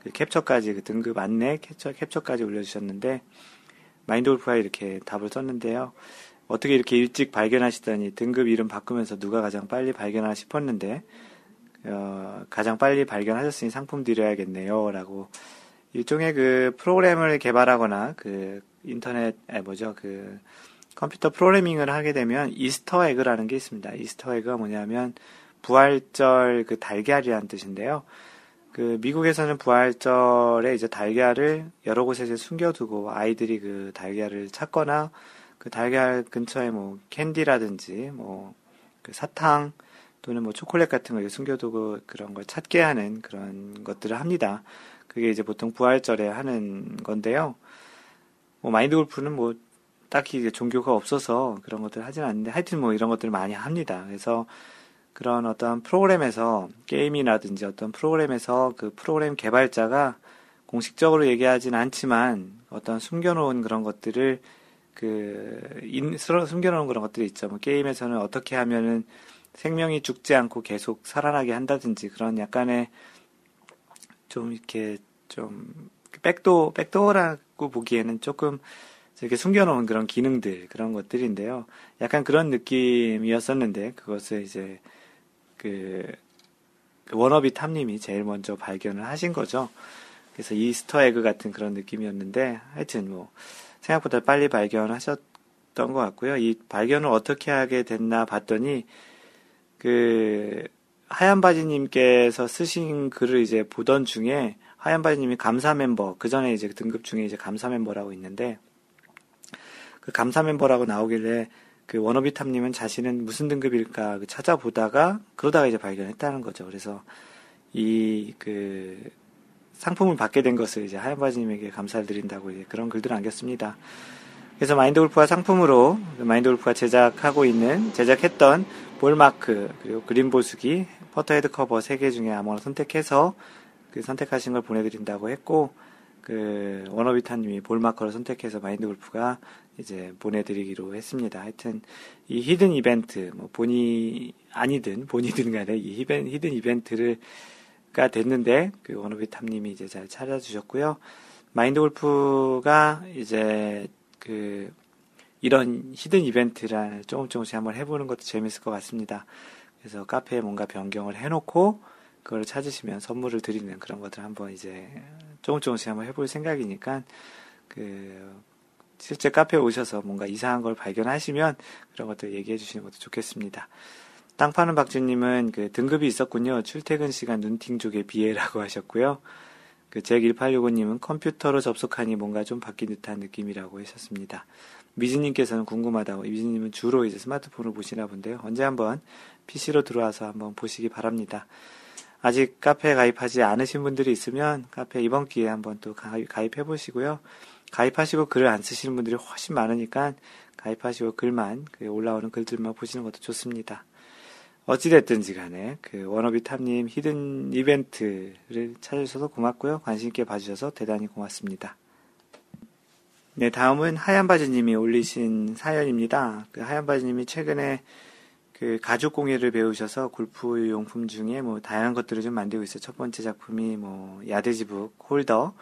S1: 그 캡처까지 그 등급 안내 캡처, 캡처까지 올려주셨는데 마인드 골프가 이렇게 답을 썼는데요. 어떻게 이렇게 일찍 발견하시다니 등급 이름 바꾸면서 누가 가장 빨리 발견하 싶었는데 어, 가장 빨리 발견하셨으니 상품 드려야겠네요. 라고 일종의 그 프로그램을 개발하거나 그 인터넷에 뭐죠 그 컴퓨터 프로그래밍을 하게 되면 Easter egg라는 게 있습니다. Easter egg가 뭐냐면 부활절 그 달걀이라는 뜻인데요. 그 미국에서는 부활절에 이제 달걀을 여러 곳에 이제 숨겨두고 아이들이 그 달걀을 찾거나 그 달걀 근처에 뭐 캔디라든지 뭐 그 사탕 또는 뭐 초콜릿 같은 걸 숨겨두고 그런 걸 찾게 하는 그런 것들을 합니다. 그게 이제 보통 부활절에 하는 건데요. 뭐 마인드 골프는 뭐 딱히 이제 종교가 없어서 그런 것들 을 하진 않는데 하여튼 뭐 이런 것들을 많이 합니다. 그래서 그런 어떤 프로그램에서 게임이라든지 어떤 프로그램에서 그 프로그램 개발자가 공식적으로 얘기하진 않지만 어떤 숨겨놓은 그런 것들을 그 인, 숨겨놓은 그런 것들이 있죠. 뭐 게임에서는 어떻게 하면은 생명이 죽지 않고 계속 살아나게 한다든지 그런 약간의 좀 이렇게 좀 백도 백도어라고 보기에는 조금 이렇게 숨겨놓은 그런 기능들 그런 것들인데요. 약간 그런 느낌이었었는데 그것을 이제 그, 그 워너비 탐님이 제일 먼저 발견을 하신 거죠. 그래서 이스터 에그 같은 그런 느낌이었는데 하여튼 뭐 생각보다 빨리 발견하셨던 것 같고요. 이 발견을 어떻게 하게 됐나 봤더니 그 하얀 바지님께서 쓰신 글을 이제 보던 중에 하얀 바지님이 감사 멤버 그 전에 이제 등급 중에 이제 감사 멤버라고 있는데 그 감사 멤버라고 나오길래 그 워너비탐님은 자신은 무슨 등급일까 그 찾아보다가 그러다가 이제 발견했다는 거죠. 그래서 이 그 상품을 받게 된 것을 이제 하얀 바지님에게 감사를 드린다고 이제 그런 글들을 남겼습니다. 그래서 마인드 골프가 상품으로 마인드 골프가 제작하고 있는 제작했던 ball mark 그리고 그린 보수기 퍼터 헤드 커버 3개 중에 아무거나 선택해서 그 선택하신 걸 보내드린다고 했고 그 워너비타님이 ball marker를 선택해서 마인드 골프가 이제 보내드리기로 했습니다. 하여튼 이 hidden 이벤트 뭐 본의 아니든 본의든 간에 이 hidden, hidden 이벤트를 가 됐는데 그 워너비탐님이 이제 잘 찾아주셨고요. 마인드 골프가 이제 그 이런 히든 이벤트를 조금 조금씩 한번 해보는 것도 재밌을 것 같습니다. 그래서 카페에 뭔가 변경을 해놓고 그걸 찾으시면 선물을 드리는 그런 것들 한번 이제 조금 조금씩 한번 해볼 생각이니까 그 실제 카페에 오셔서 뭔가 이상한 걸 발견하시면 그런 것들 얘기해 주시는 것도 좋겠습니다. 땅 파는 박주님은 그 등급이 있었군요. 출퇴근 시간 눈팅 쪽에 비해라고 하셨고요. 그 잭1865님은 컴퓨터로 접속하니 뭔가 좀 바뀐 듯한 느낌이라고 하셨습니다. 미즈님께서는 궁금하다고, 미즈님은 주로 이제 스마트폰을 보시나 본데요. 언제 한번 PC로 들어와서 한번 보시기 바랍니다. 아직 카페에 가입하지 않으신 분들이 있으면 카페 이번 기회에 한번 또 가입해 보시고요. 가입하시고 글을 안 쓰시는 분들이 훨씬 많으니까 가입하시고 글만, 그 올라오는 글들만 보시는 것도 좋습니다. 어찌됐든지 간에 그 워너비 탑님 hidden 이벤트를 찾으셔서 고맙고요. 관심있게 봐주셔서 대단히 고맙습니다. 네, 다음은 하얀바지님이 올리신 사연입니다. 그 하얀바지님이 최근에 그 가죽 공예를 배우셔서 골프 용품 중에 뭐 다양한 것들을 좀 만들고 있어요. 첫 번째 작품이 뭐 yardage book holder,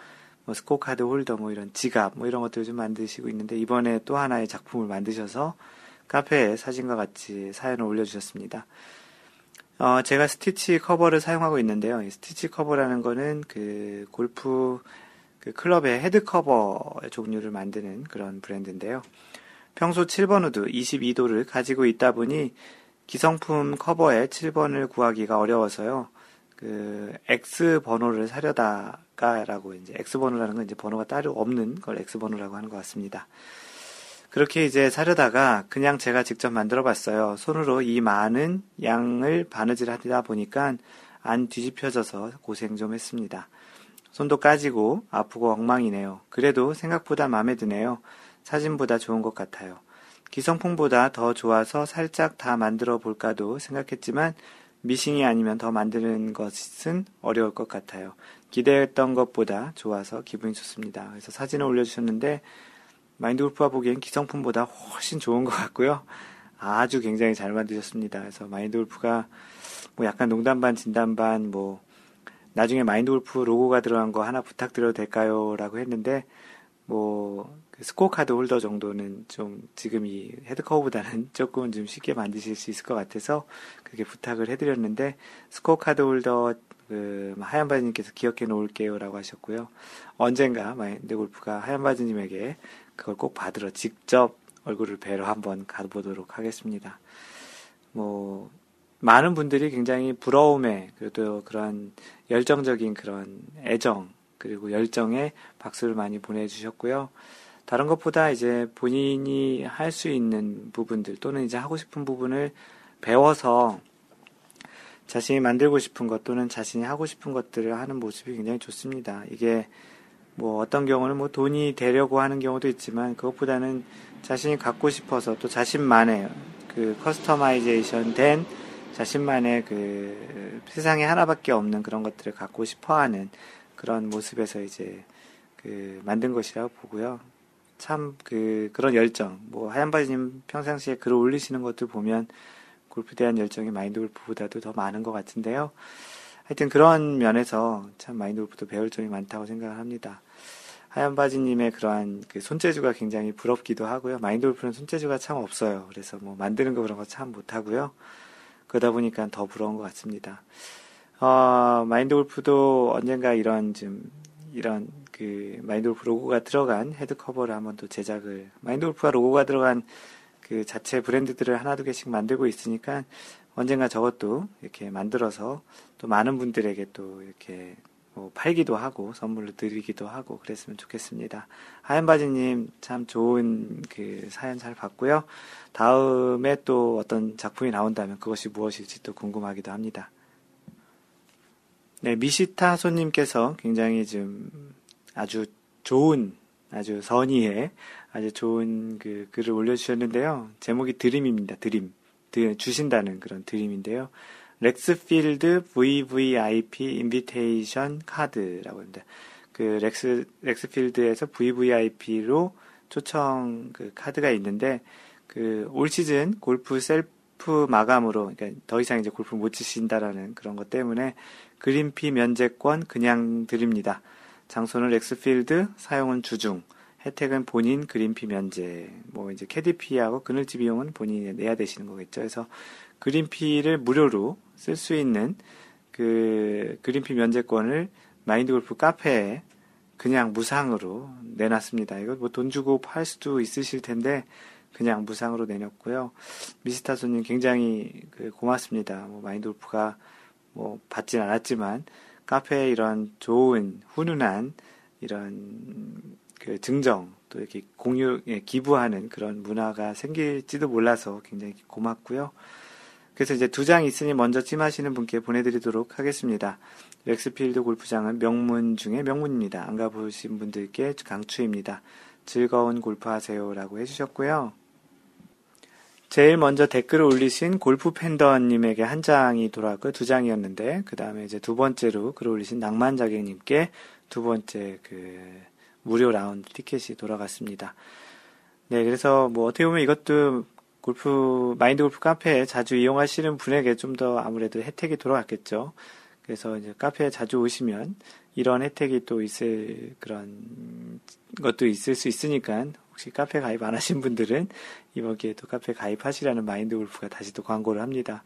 S1: 뭐 스코어카드 holder, 뭐 이런 지갑, 뭐 이런 것들을 좀 만드시고 있는데 이번에 또 하나의 작품을 만드셔서 카페에 사진과 같이 사연을 올려주셨습니다. 어, 제가 스티치 커버를 사용하고 있는데요. 이 스티치 커버라는 거는 그 골프 그 클럽의 헤드 커버 종류를 만드는 그런 브랜드인데요. 평소 7번 우드 22도를 가지고 있다 보니 기성품 커버에 7번을 구하기가 어려워서요. 그 X 번호를 사려다가라고 이제 X 번호라는 건 이제 번호가 따로 없는 걸 X 번호라고 하는 것 같습니다. 그렇게 이제 사려다가 그냥 제가 직접 만들어 봤어요. 손으로 이 많은 양을 바느질 하다 보니까 안 뒤집혀져서 고생 좀 했습니다. 손도 까지고 아프고 엉망이네요. 그래도 생각보다 마음에 드네요. 사진보다 좋은 것 같아요. 기성품보다 더 좋아서 살짝 다 만들어 볼까도 생각했지만 미싱이 아니면 더 만드는 것은 어려울 것 같아요. 기대했던 것보다 좋아서 기분이 좋습니다. 그래서 사진을 올려주셨는데 마인드 골프가 보기엔 기성품보다 훨씬 좋은 것 같고요. 아주 굉장히 잘 만드셨습니다. 그래서 마인드 골프가 뭐 약간 농담 반 진담 반뭐 나중에 마인드 골프 로고가 들어간 거 하나 부탁드려도 될까요? 라고 했는데 뭐그 스코어 카드 holder 정도는 좀 지금 이 헤드커버보다는 조금 좀 쉽게 만드실 수 있을 것 같아서 그렇게 부탁을 해드렸는데 스코어 카드 holder 그 하얀 바지님께서 기억해 놓을게요라고 하셨고요. 언젠가 마인드 골프가 하얀 바지님에게 그걸 꼭 받으러 직접 얼굴을 뵈러 한번 가보도록 하겠습니다. 뭐, 많은 분들이 굉장히 부러움에, 그래도 그런 열정적인 그런 애정, 그리고 열정에 박수를 많이 보내주셨고요. 다른 것보다 이제 본인이 할 수 있는 부분들 또는 이제 하고 싶은 부분을 배워서 자신이 만들고 싶은 것 또는 자신이 하고 싶은 것들을 하는 모습이 굉장히 좋습니다. 이게 뭐 어떤 경우는 뭐 돈이 되려고 하는 경우도 있지만 그것보다는 자신이 갖고 싶어서 또 자신만의 그 customization 된 자신만의 그 세상에 하나밖에 없는 그런 것들을 갖고 싶어 하는 그런 모습에서 이제 그 만든 것이라고 보고요. 참 그 그런 열정, 뭐 하얀바지님 평상시에 글을 올리시는 것들 보면 골프에 대한 열정이 마인드 골프보다도 더 많은 것 같은데요. 하여튼 그런 면에서 참 마인드 골프도 배울 점이 많다고 생각을 합니다. 하얀 바지님의 그러한 그 손재주가 굉장히 부럽기도 하고요. 마인드 골프는 손재주가 참 없어요. 그래서 뭐 만드는 거 그런 거 참 못하고요. 그러다 보니까 더 부러운 것 같습니다. 어, 마인드 골프도 언젠가 이런 좀, 이런 그 마인드 골프 로고가 들어간 헤드 커버를 한번 또 제작을, 마인드 골프가 로고가 들어간 그 자체 브랜드들을 하나 두 개씩 만들고 있으니까 언젠가 저것도 이렇게 만들어서 또 많은 분들에게 또 이렇게 뭐 팔기도 하고 선물로 드리기도 하고 그랬으면 좋겠습니다. 하얀바지님 참 좋은 그 사연 잘 봤고요. 다음에 또 어떤 작품이 나온다면 그것이 무엇일지 또 궁금하기도 합니다. 네, 미시타 손님께서 굉장히 좀 아주 좋은 아주 선의의 아주 좋은 그 글을 올려주셨는데요. 제목이 드림입니다. 드림. 주신다는 그런 드림인데요. 렉스필드 VVIP invitation 카드라고 합니다. 그 렉스 렉스필드에서 VVIP로 초청 그 카드가 있는데 그 올 시즌 골프 셀프 마감으로 그러니까 더 이상 이제 골프 못 치신다라는 그런 것 때문에 그린피 면제권 그냥 드립니다. 장소는 렉스필드, 사용은 주중, 혜택은 본인 그린피 면제, 뭐 이제 캐디피하고 그늘집 비용은 본인이 내야 되시는 거겠죠. 그래서 그린피를 무료로 쓸 수 있는 그 그린피 면제권을 마인드 골프 카페에 그냥 무상으로 내놨습니다. 이거 뭐 돈 주고 팔 수도 있으실 텐데 그냥 무상으로 내놨고요. 미스터 손님 굉장히 그 고맙습니다. 뭐 마인드 골프가 뭐 받진 않았지만 카페에 이런 좋은 훈훈한 이런 그 증정 또 이렇게 공유 예, 기부하는 그런 문화가 생길지도 몰라서 굉장히 고맙고요. 그래서 이제 두 장 있으니 먼저 찜하시는 분께 보내드리도록 하겠습니다. 렉스필드 골프장은 명문 중에 명문입니다. 안 가보신 분들께 강추입니다. 즐거운 골프 하세요라고 해주셨고요. 제일 먼저 댓글을 올리신 골프 팬더님에게 한 장이 돌아왔고요. 두 장이었는데, 그 다음에 이제 두 번째로 글을 올리신 낭만자객님께 두 번째 그 무료 라운드 티켓이 돌아갔습니다. 네, 그래서 뭐 어떻게 보면 이것도 골프, 마인드 골프 카페에 자주 이용하시는 분에게 좀 더 아무래도 혜택이 돌아갔겠죠. 그래서 이제 카페에 자주 오시면 이런 혜택이 또 있을 그런 것도 있을 수 있으니까 혹시 카페 가입 안 하신 분들은 이번 기회에 또 카페 가입하시라는 마인드 골프가 다시 또 광고를 합니다.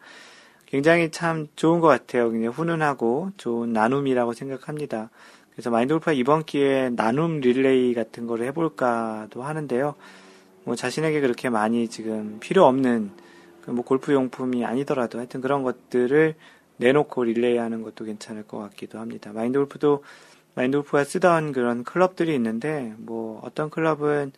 S1: 굉장히 참 좋은 것 같아요. 그냥 훈훈하고 좋은 나눔이라고 생각합니다. 그래서 마인드 골프가 이번 기회에 나눔 릴레이 같은 거를 해볼까도 하는데요. 뭐 자신에게 그렇게 많이 지금 필요 없는 그뭐 골프 용품이 아니더라도 하여튼 그런 것들을 내놓고 릴레이 하는 것도 괜찮을 것 같기도 합니다. 마인드 골프도 마인드 골프가 쓰던 그런 클럽들이 있는데, 뭐, 어떤 클럽은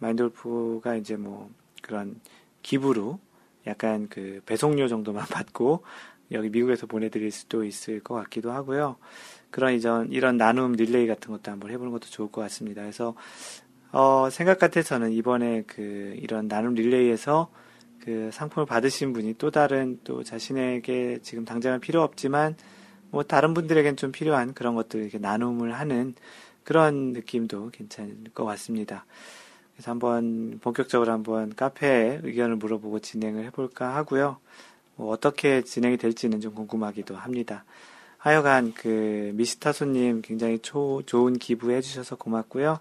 S1: 마인드 골프가 이제 뭐, 그런 기부로 약간 그 배송료 정도만 받고, 여기 미국에서 보내드릴 수도 있을 것 같기도 하고요. 그런 이전, 이런 나눔 릴레이 같은 것도 한번 해보는 것도 좋을 것 같습니다. 그래서, 어, 생각 같아서는 이번에 그, 이런 나눔 릴레이에서 그 상품을 받으신 분이 또 다른 또 자신에게 지금 당장은 필요 없지만 뭐 다른 분들에겐 좀 필요한 그런 것들 이렇게 나눔을 하는 그런 느낌도 괜찮을 것 같습니다. 그래서 한번 본격적으로 한번 카페에 의견을 물어보고 진행을 해볼까 하고요. 뭐 어떻게 진행이 될지는 좀 궁금하기도 합니다. 하여간 그 미스터 손님 굉장히 초, 좋은 기부해 주셔서 고맙고요.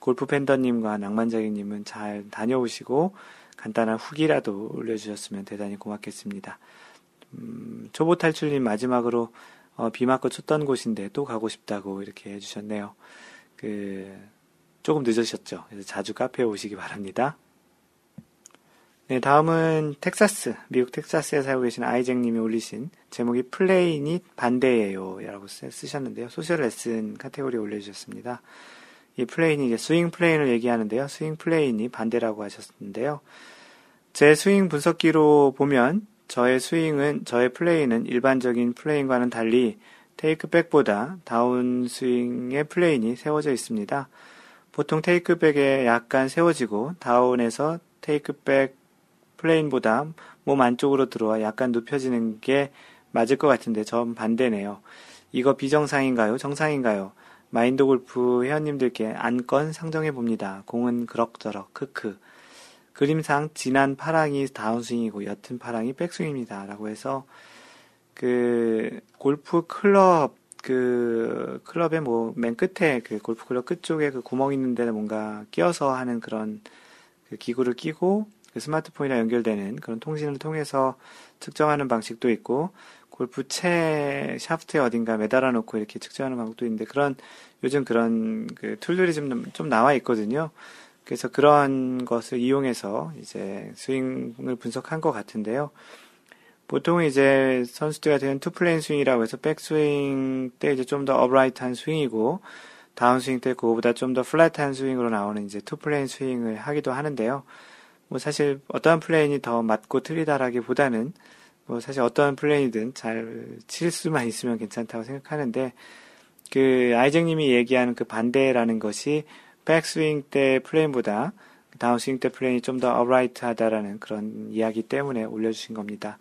S1: 골프 팬더님과 낭만자기님은 잘 다녀오시고 간단한 후기라도 올려주셨으면 대단히 고맙겠습니다. 음, 초보 탈출님 마지막으로 어, 비 맞고 쳤던 곳인데 또 가고 싶다고 이렇게 해주셨네요. 그 조금 늦으셨죠. 그래서 자주 카페에 오시기 바랍니다. 네, 다음은 텍사스, 미국 텍사스에 살고 계신 아이잭님이 올리신 제목이 plane이 반대예요. 라고 쓰셨는데요. social 레슨 카테고리에 올려주셨습니다. 이 plane이 이제 스윙 plane을 얘기하는데요. 스윙 plane이 반대라고 하셨는데요. 제 스윙 분석기로 보면 저의 스윙은, 저의 plane은 일반적인 plane과는 달리 takeback보다 다운 스윙의 plane이 세워져 있습니다. 보통 takeback에 약간 세워지고 다운에서 takeback plane보다 몸 안쪽으로 들어와 약간 눕혀지는 게 맞을 것 같은데 전 반대네요. 이거 비정상인가요? 정상인가요? 마인드 골프 회원님들께 안건 상정해 봅니다. 공은 그럭저럭 크크. 그림상 진한 파랑이 다운스윙이고 옅은 파랑이 백스윙입니다. 라고 해서 그 골프 클럽 그 클럽의 뭐 맨 끝에 그 골프 클럽 끝쪽에 그 구멍 있는 데는 뭔가 끼어서 하는 그런 그 기구를 끼고 그 스마트폰이랑 연결되는 그런 통신을 통해서 측정하는 방식도 있고 골프 채 샤프트에 어딘가 매달아 놓고 이렇게 측정하는 방법도 있는데 그런 요즘 그런 그 tool들이 좀, 좀 나와 있거든요. 그래서 그런 것을 이용해서 이제 스윙을 분석한 것 같은데요. 보통 이제 선수들 같은 two plane 스윙이라고 해서 백스윙 때 이제 좀더 upright한 스윙이고 다운스윙 때 그거보다 좀 더 flat한 스윙으로 나오는 이제 two plane 스윙을 하기도 하는데요. 뭐 사실 어떠한 plane이 더 맞고 틀리다라기보다는 뭐 사실 어떠한 plane이든 잘 칠 수만 있으면 괜찮다고 생각하는데 그 아이잭님이 얘기하는 그 반대라는 것이 백스윙 때 plane보다 다운스윙 때 plane이 좀더 upright하다라는 그런 이야기 때문에 올려주신 겁니다.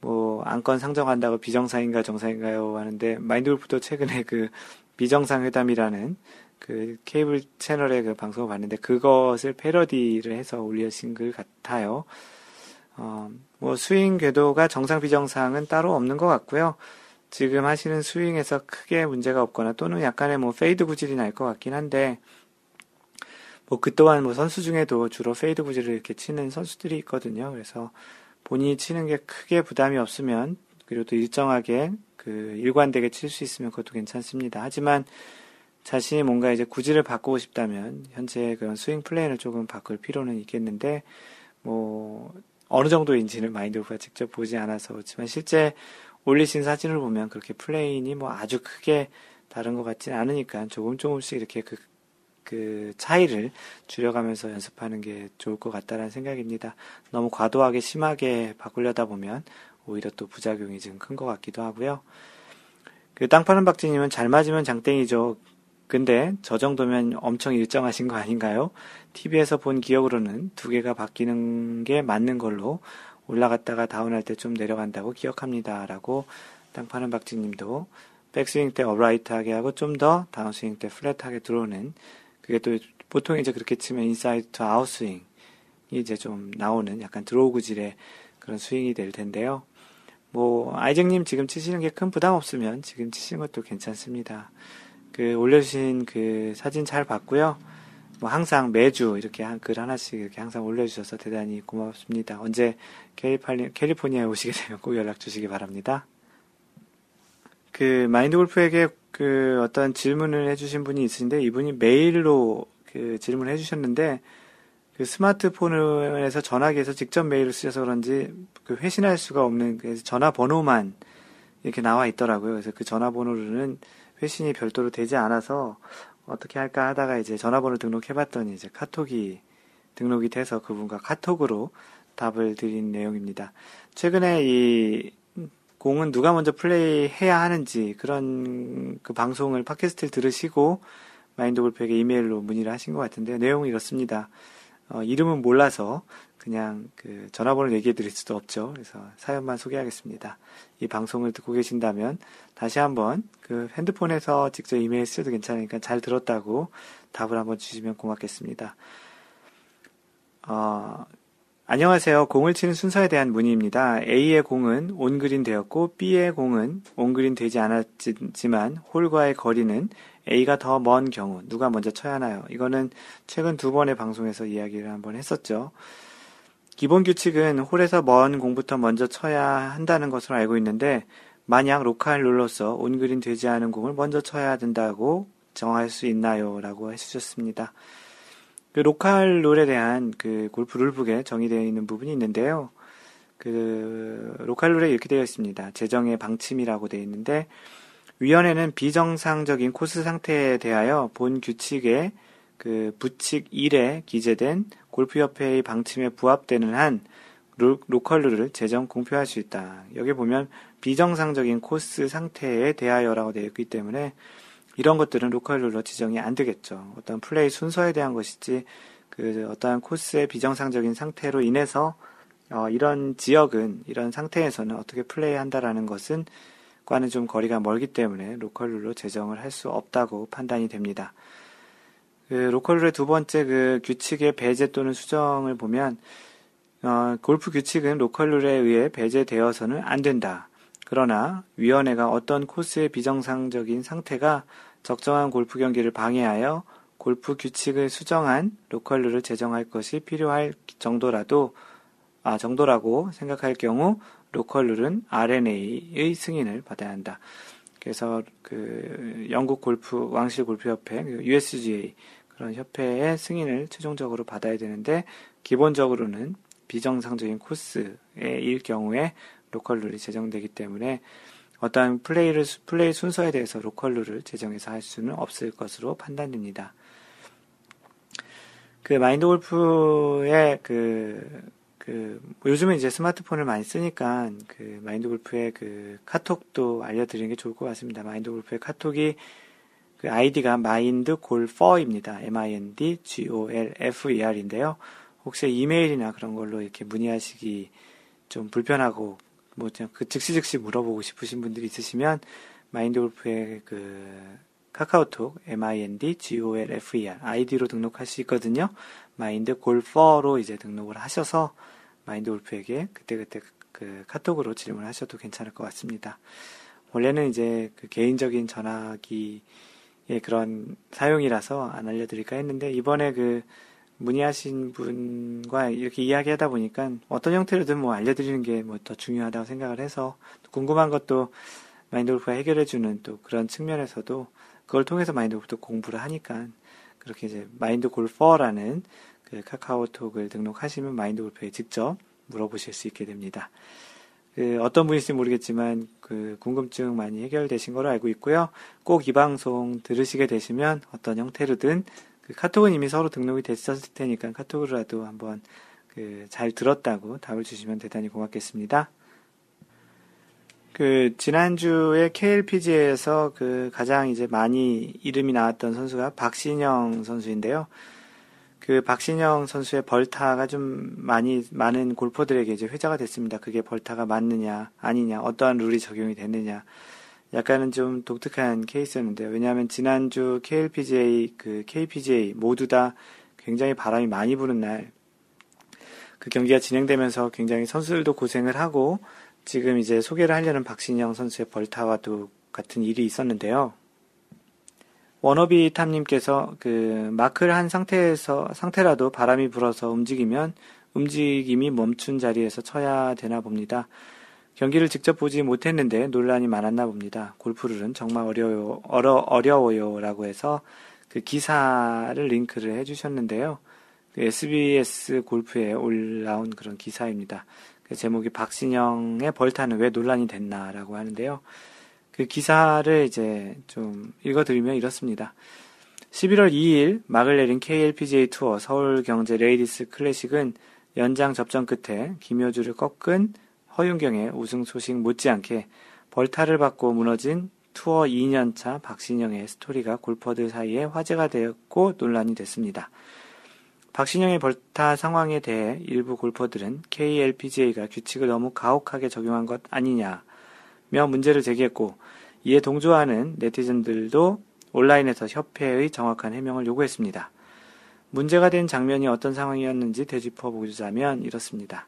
S1: 뭐 안건 상정한다고 비정상인가 정상인가요 하는데 마인드 골프도 최근에 그 비정상 회담이라는 그 케이블 채널의 그 방송을 봤는데 그것을 패러디를 해서 올리신 것 같아요. 어, 뭐 스윙 궤도가 정상 비정상은 따로 없는 것 같고요. 지금 하시는 스윙에서 크게 문제가 없거나 또는 약간의 뭐 페이드 구질이 날 것 같긴 한데 뭐 그 또한 뭐 선수 중에도 주로 페이드 구질을 이렇게 치는 선수들이 있거든요. 그래서 본인이 치는 게 크게 부담이 없으면 그리고 또 일정하게 그 일관되게 칠 수 있으면 그것도 괜찮습니다. 하지만 자신이 뭔가 이제 구질을 바꾸고 싶다면 현재 그런 스윙 plane을 조금 바꿀 필요는 있겠는데 뭐 어느 정도인지는 마인드 골프가 직접 보지 않아서 그렇지만 실제 올리신 사진을 보면 그렇게 plane이 뭐 아주 크게 다른 것 같지는 않으니까 조금 조금씩 이렇게 그, 그 차이를 줄여가면서 연습하는 게 좋을 것 같다라는 생각입니다. 너무 과도하게 심하게 바꾸려다 보면 오히려 또 부작용이 좀 큰 것 같기도 하고요. 그 땅파는 박지님은 잘 맞으면 장땡이죠. 근데 저 정도면 엄청 일정하신 거 아닌가요? TV에서 본 기억으로는 두 개가 바뀌는 게 맞는 걸로 올라갔다가 다운할 때 좀 내려간다고 기억합니다. 라고 땅 파는 박지님도 백스윙 때 upright하게 하고 좀 더 다운스윙 때 flat하게 들어오는 그게 또 보통 이제 그렇게 치면 inside to out 스윙이 이제 좀 나오는 약간 draw 구질의 그런 스윙이 될 텐데요. 뭐 아이잭님 지금 치시는 게 큰 부담 없으면 지금 치시는 것도 괜찮습니다. 그 올려주신 그 사진 잘 봤고요. 뭐 항상 매주 이렇게 한 글 하나씩 이렇게 항상 올려주셔서 대단히 고맙습니다. 언제 캘리파니, 캘리포니아에 오시게 되면 꼭 연락 주시기 바랍니다. 그 마인드 골프에게 그 어떤 질문을 해주신 분이 있으신데 이분이 메일로 그 질문을 해주셨는데 그 스마트폰에서 전화기에서 직접 메일을 쓰셔서 그런지 그 회신할 수가 없는 그래서 전화번호만 이렇게 나와 있더라고요. 그래서 그 전화번호로는 회신이 별도로 되지 않아서 어떻게 할까 하다가 이제 전화번호 등록해 봤더니 이제 카톡이 등록이 돼서 그분과 카톡으로 답을 드린 내용입니다. 최근에 이 공은 누가 먼저 플레이해야 하는지 그런 그 방송을 팟캐스트를 들으시고 마인드 골프에게 이메일로 문의를 하신 것 같은데 내용은 이렇습니다. 어, 이름은 몰라서 그냥 그 전화번호를 얘기해 드릴 수도 없죠. 그래서 사연만 소개하겠습니다. 이 방송을 듣고 계신다면 다시 한번 그 핸드폰에서 직접 이메일 쓰셔도 괜찮으니까 잘 들었다고 답을 한번 주시면 고맙겠습니다. 어, 안녕하세요. 공을 치는 순서에 대한 문의입니다. A의 공은 온그린 되었고 B의 공은 온그린 되지 않았지만 홀과의 거리는 A가 더 먼 경우 누가 먼저 쳐야 하나요? 이거는 최근 두 번의 방송에서 이야기를 한번 했었죠. 기본 규칙은 홀에서 먼 공부터 먼저 쳐야 한다는 것으로 알고 있는데 만약 로컬 룰로서 온그린 되지 않은 공을 먼저 쳐야 된다고 정할 수 있나요? 라고 해주셨습니다. 그 로컬 룰에 대한 그 골프 룰북에 정의되어 있는 부분이 있는데요. 그 로컬 룰에 이렇게 되어 있습니다. 제정의 방침이라고 되어 있는데 위원회는 비정상적인 코스 상태에 대하여 본 규칙에 그 부칙 1에 기재된 골프협회의 방침에 부합되는 한 로컬 룰을 제정 공표할 수 있다. 여기 보면 비정상적인 코스 상태에 대하여라고 되어 있기 때문에 이런 것들은 로컬 룰로 지정이 안 되겠죠. 어떤 플레이 순서에 대한 것이지 그 어떠한 코스의 비정상적인 상태로 인해서 어, 이런 지역은 이런 상태에서는 어떻게 플레이한다라는 것은 과는 좀 거리가 멀기 때문에 로컬 룰로 제정을 할 수 없다고 판단이 됩니다. 그 로컬 룰의 두 번째 그 규칙의 배제 또는 수정을 보면 어, 골프 규칙은 로컬 룰에 의해 배제되어서는 안 된다. 그러나 위원회가 어떤 코스의 비정상적인 상태가 적정한 골프 경기를 방해하여 골프 규칙을 수정한 로컬 룰을 제정할 것이 필요할 정도라도 아 정도라고 생각할 경우 로컬 룰은 R&A의 승인을 받아야 한다. 그래서 그 영국 골프 왕실 골프 협회 USGA 그런 협회의 승인을 최종적으로 받아야 되는데 기본적으로는 비정상적인 코스의 일 경우에 로컬 룰이 제정되기 때문에 어떠한 플레이를 플레이 순서에 대해서 로컬 룰을 제정해서 할 수는 없을 것으로 판단됩니다. 그 마인드 골프의 그, 그, 요즘은 이제 스마트폰을 많이 쓰니까 그 마인드 골프의 그 카톡도 알려드리는 게 좋을 것 같습니다. 마인드 골프의 카톡이 그 아이디가 마인드 골퍼입니다. M-I-N-D-G-O-L-F-E-R인데요. 혹시 이메일이나 그런 걸로 이렇게 문의하시기 좀 불편하고 뭐 그냥 그 즉시 즉시 물어보고 싶으신 분들이 있으시면 마인드 골프의 그 카카오톡 M-I-N-D-G-O-L-F-E-R 아이디로 등록할 수 있거든요. 마인드 골퍼로 이제 등록을 하셔서 마인드 골프에게 그때그때 그 카톡으로 질문하셔도 괜찮을 것 같습니다. 원래는 이제 그 개인적인 전화기 예, 그런 사용이라서 안 알려드릴까 했는데 이번에 그 문의하신 분과 이렇게 이야기하다 보니까 어떤 형태로든 뭐 알려드리는 게 뭐 더 중요하다고 생각을 해서 궁금한 것도 마인드 골프가 해결해주는 또 그런 측면에서도 그걸 통해서 마인드 골프도 공부를 하니까 그렇게 이제 마인드 골퍼라는 그 카카오톡을 등록하시면 마인드 골프에 직접 물어보실 수 있게 됩니다. 그 어떤 분일지 모르겠지만 그 궁금증 많이 해결되신 걸로 알고 있고요. 꼭 이 방송 들으시게 되시면 어떤 형태로든 그 카톡은 이미 서로 등록이 됐었을 테니까 카톡으로라도 한번 그 잘 들었다고 답을 주시면 대단히 고맙겠습니다. 그 지난주에 KLPGA에서 그 가장 이제 많이 이름이 나왔던 선수가 박신영 선수인데요. 그 박신영 선수의 벌타가 좀 많이 많은 골퍼들에게 이제 회자가 됐습니다. 그게 벌타가 맞느냐 아니냐 어떠한 룰이 적용이 됐느냐 약간은 좀 독특한 케이스였는데요. 왜냐하면 지난주 KLPGA 그 KPGA 모두 다 굉장히 바람이 많이 부는 날 그 경기가 진행되면서 굉장히 선수들도 고생을 하고 지금 이제 소개를 하려는 박신영 선수의 벌타와도 같은 일이 있었는데요. 워너비 탐님께서 그 마크를 한 상태에서 상태라도 바람이 불어서 움직이면 움직임이 멈춘 자리에서 쳐야 되나 봅니다. 경기를 직접 보지 못했는데 논란이 많았나 봅니다. 골프룰은 정말 어려워요, 어려, 어려워요 라고 해서 그 기사를 링크를 해주셨는데요. 그 SBS 골프에 올라온 그런 기사입니다. 그 제목이 박신영의 벌타는 왜 논란이 됐나라고 하는데요. 그 기사를 이제 좀 읽어드리면 이렇습니다. 11월 2일 막을 내린 KLPGA 투어 서울경제 레이디스 클래식은 연장 접전 끝에 김효주를 꺾은 허윤경의 우승 소식 못지않게 벌타를 받고 무너진 투어 2년차 박신영의 스토리가 골퍼들 사이에 화제가 되었고 논란이 됐습니다. 박신영의 벌타 상황에 대해 일부 골퍼들은 KLPGA가 규칙을 너무 가혹하게 적용한 것 아니냐며 문제를 제기했고 이에 동조하는 네티즌들도 온라인에서 협회의 정확한 해명을 요구했습니다. 문제가 된 장면이 어떤 상황이었는지 되짚어 보자면 이렇습니다.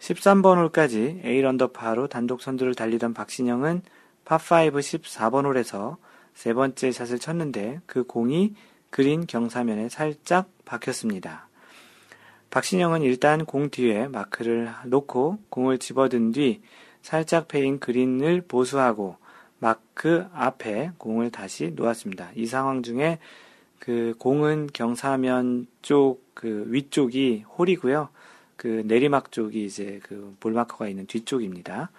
S1: 13번 홀까지 A 런더파로 단독 선두를 달리던 박신영은 파5 14번 홀에서 세 번째 샷을 쳤는데 그 공이 그린 경사면에 살짝 박혔습니다. 박신영은 일단 공 뒤에 마크를 놓고 공을 집어든 뒤 살짝 패인 그린을 보수하고 마크 앞에 공을 다시 놓았습니다. 이 상황 중에 그 공은 경사면 쪽 그 위쪽이 홀이고요. 그 내리막 쪽이 이제 그 볼마커가 있는 뒤쪽입니다.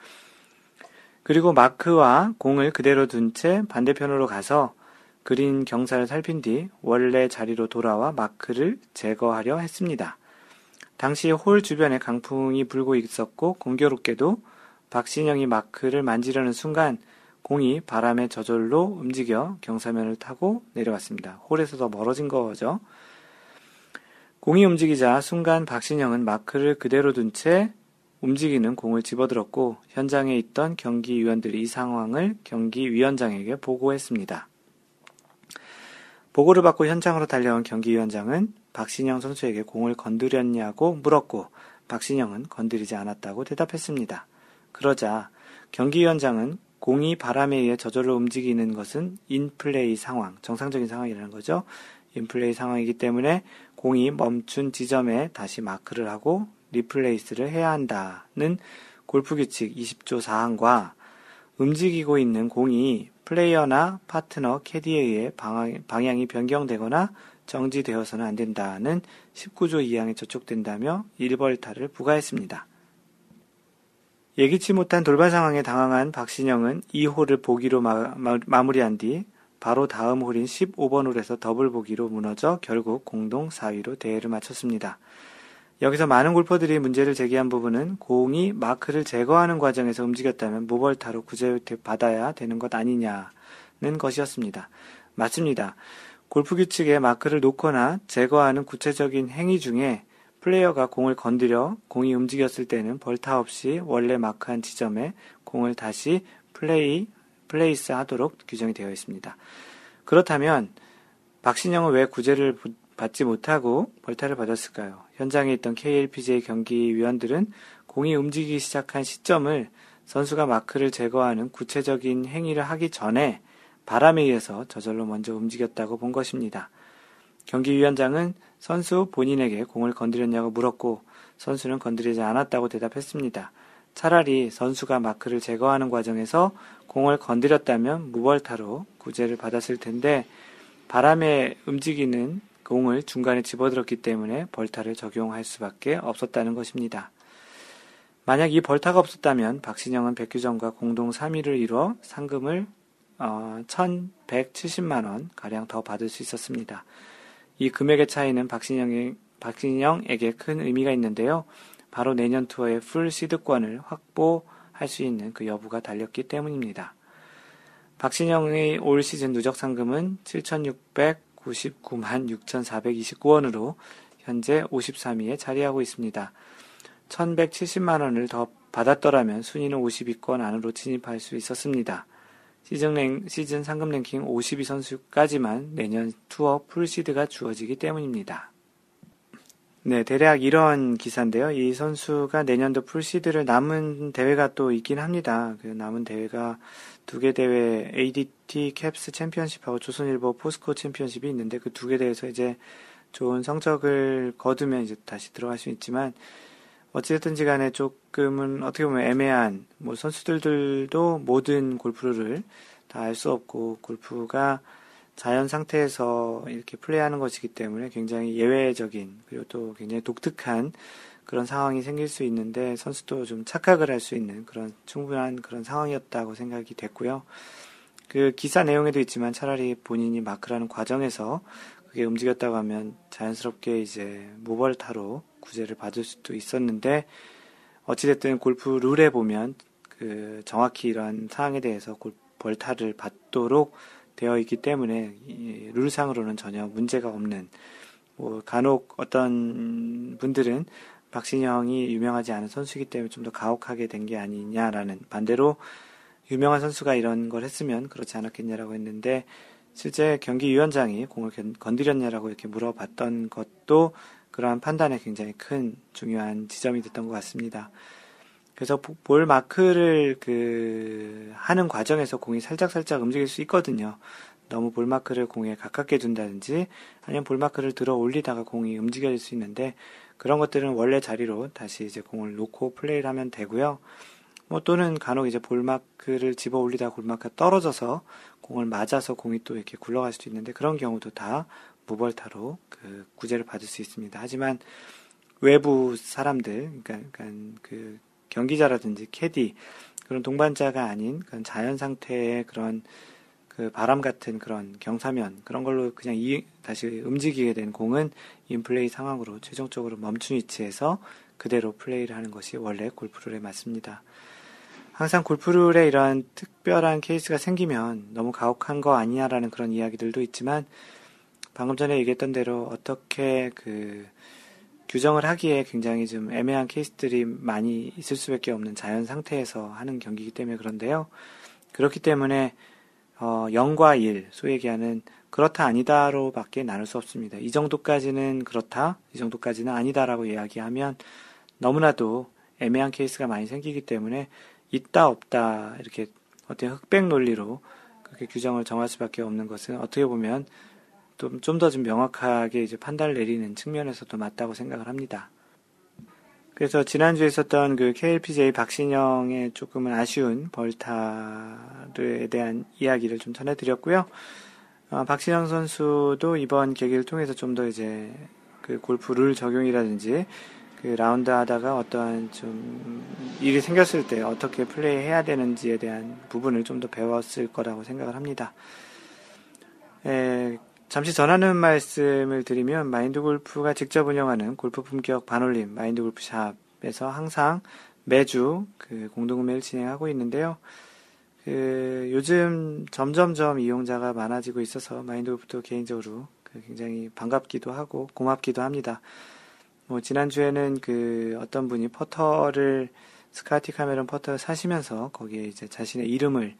S1: 그리고 마크와 공을 그대로 둔 채 반대편으로 가서 그린 경사를 살핀 뒤 원래 자리로 돌아와 마크를 제거하려 했습니다. 당시 홀 주변에 강풍이 불고 있었고 공교롭게도 박신영이 마크를 만지려는 순간 공이 바람에 저절로 움직여 경사면을 타고 내려왔습니다. 홀에서 더 멀어진 거죠. 공이 움직이자 순간 박신영은 마크를 그대로 둔 채 움직이는 공을 집어들었고 현장에 있던 경기위원들이 이 상황을 경기위원장에게 보고했습니다. 보고를 받고 현장으로 달려온 경기위원장은 박신영 선수에게 공을 건드렸냐고 물었고 박신영은 건드리지 않았다고 대답했습니다. 그러자 경기위원장은 공이 바람에 의해 저절로 움직이는 것은 인플레이 상황, 정상적인 상황이라는 거죠. 인플레이 상황이기 때문에 공이 멈춘 지점에 다시 마크를 하고 리플레이스를 해야 한다는 골프 규칙 20조 사항과 움직이고 있는 공이 플레이어나 파트너, 캐디에 의해 방향 이 변경되거나 정지되어서는 안 된다는 19조 2항에 저촉된다며 일벌타를 부과했습니다. 예기치 못한 돌발 상황에 당황한 박신영은 2홀을 보기로 마, 마 무리한뒤 바로 다음 홀인 15번 홀에서 더블 보기로 무너져 결국 공동 4위로 대회를 마쳤습니다. 여기서 많은 골퍼들이 문제를 제기한 부분은 공이 마크를 제거하는 과정에서 움직였다면 무벌타로 구제 받아야 되는 것 아니냐는 것이었습니다. 맞습니다. 골프 규칙에 마크를 놓거나 제거하는 구체적인 행위 중에 플레이어가 공을 건드려 공이 움직였을 때는 벌타 없이 원래 마크한 지점에 공을 다시 플레이, 플레이스 하도록 규정이 되어 있습니다. 그렇다면 박신영은 왜 구제를 받지 못하고 벌타를 받았을까요? 현장에 있던 KLPGA 경기위원들은 공이 움직이기 시작한 시점을 선수가 마크를 제거하는 구체적인 행위를 하기 전에 바람에 의해서 저절로 먼저 움직였다고 본 것입니다. 경기위원장은 선수 본인에게 공을 건드렸냐고 물었고 선수는 건드리지 않았다고 대답했습니다. 차라리 선수가 마크를 제거하는 과정에서 공을 건드렸다면 무벌타로 구제를 받았을 텐데 바람에 움직이는 공을 중간에 집어들었기 때문에 벌타를 적용할 수밖에 없었다는 것입니다. 만약 이 벌타가 없었다면 박신영은 백규정과 공동 3위를 이뤄 상금을 어, 1170만원 가량 더 받을 수 있었습니다. 이 금액의 차이는 박신영의, 박신영에게 큰 의미가 있는데요. 바로 내년 투어의 풀 시드권을 확보할 수 있는 그 여부가 달렸기 때문입니다. 박신영의 올 시즌 누적 상금은 7,699만 6,429원으로 현재 53위에 자리하고 있습니다. 1,170만 원을 더 받았더라면 순위는 50위권 안으로 진입할 수 있었습니다. 시즌, 랭, 시즌 상금 랭킹 52 선수까지만 내년 투어 풀시드가 주어지기 때문입니다. 네, 대략 이런 기사인데요. 이 선수가 내년도 풀시드를 남은 대회가 또 있긴 합니다. 그 남은 대회가 두 개 대회 ADT 캡스 챔피언십하고 조선일보 포스코 챔피언십이 있는데 그 두 개 대회에서 이제 좋은 성적을 거두면 이제 다시 들어갈 수 있지만 어찌됐든지 간에 조금은 어떻게 보면 애매한, 뭐 선수들도 모든 골프를 다 알 수 없고, 골프가 자연 상태에서 이렇게 플레이하는 것이기 때문에 굉장히 예외적인 그리고 또 굉장히 독특한 그런 상황이 생길 수 있는데 선수도 좀 착각을 할 수 있는 그런 충분한 그런 상황이었다고 생각이 됐고요. 그 기사 내용에도 있지만 차라리 본인이 마크라는 과정에서 그게 움직였다고 하면 자연스럽게 이제 모벌타로 구제를 받을 수도 있었는데 어찌됐든 골프 룰에 보면 그 정확히 이러한 사항에 대해서 벌타를 받도록 되어 있기 때문에 룰상으로는 전혀 문제가 없는 뭐 간혹 어떤 분들은 박신영이 유명하지 않은 선수이기 때문에 좀 더 가혹하게 된 게 아니냐라는 반대로 유명한 선수가 이런 걸 했으면 그렇지 않았겠냐라고 했는데 실제 경기위원장이 공을 건드렸냐라고 이렇게 물어봤던 것도 그러한 판단에 굉장히 큰 중요한 지점이 됐던 것 같습니다. 그래서 볼 마크를 그 하는 과정에서 공이 살짝 살짝 움직일 수 있거든요. 너무 볼 마크를 공에 가깝게 둔다든지 아니면 볼 마크를 들어 올리다가 공이 움직여질 수 있는데 그런 것들은 원래 자리로 다시 이제 공을 놓고 플레이를 하면 되고요. 뭐 또는 간혹 이제 볼 마크를 집어 올리다가 볼마크가 떨어져서 공을 맞아서 공이 또 이렇게 굴러갈 수도 있는데 그런 경우도 다 무벌타로 그 구제를 받을 수 있습니다. 하지만 외부 사람들, 그러니까, 그러니까 그 경기자라든지 캐디 그런 동반자가 아닌 그런 자연 상태의 그런 그 바람 같은 그런 경사면 그런 걸로 그냥 이, 다시 움직이게 된 공은 인플레이 상황으로 최종적으로 멈춘 위치에서 그대로 플레이를 하는 것이 원래 골프룰에 맞습니다. 항상 골프룰에 이러한 특별한 케이스가 생기면 너무 가혹한 거 아니냐라는 그런 이야기들도 있지만 방금 전에 얘기했던 대로 어떻게 그 규정을 하기에 굉장히 좀 애매한 케이스들이 많이 있을 수밖에 없는 자연 상태에서 하는 경기이기 때문에 그런데요. 그렇기 때문에 어, 0과 1, 소위 얘기하는 그렇다 아니다로 밖에 나눌 수 없습니다. 이 정도까지는 그렇다, 이 정도까지는 아니다라고 이야기하면 너무나도 애매한 케이스가 많이 생기기 때문에 있다 없다 이렇게 어떤 흑백 논리로 그렇게 규정을 정할 수밖에 없는 것은 어떻게 보면 좀더좀 명확하게 이제 판단을 내리는 측면에서도 맞다고 생각을 합니다. 그래서 지난주에 있었던 그 KLPJ 박신영의 조금은 아쉬운 벌타에 대한 이야기를 좀 전해드렸고요. 어, 박신영 선수도 이번 계기를 통해서 좀 더 이제 그 골프 룰 적용이라든지 그 라운드 하다가 어떠한 좀 일이 생겼을 때 어떻게 플레이 해야 되는지에 대한 부분을 좀 더 배웠을 거라고 생각을 합니다. 에, 잠시 전하는 말씀을 드리면 마인드 골프가 직접 운영하는 골프 품격 반올림 마인드 골프 샵에서 항상 매주 그 공동구매를 진행하고 있는데요. 그 요즘 점점점 이용자가 많아지고 있어서 마인드 골프도 개인적으로 그 굉장히 반갑기도 하고 고맙기도 합니다. 뭐 지난주에는 그 어떤 분이 퍼터를 스카티 카메론 퍼터를 사시면서 거기에 이제 자신의 이름을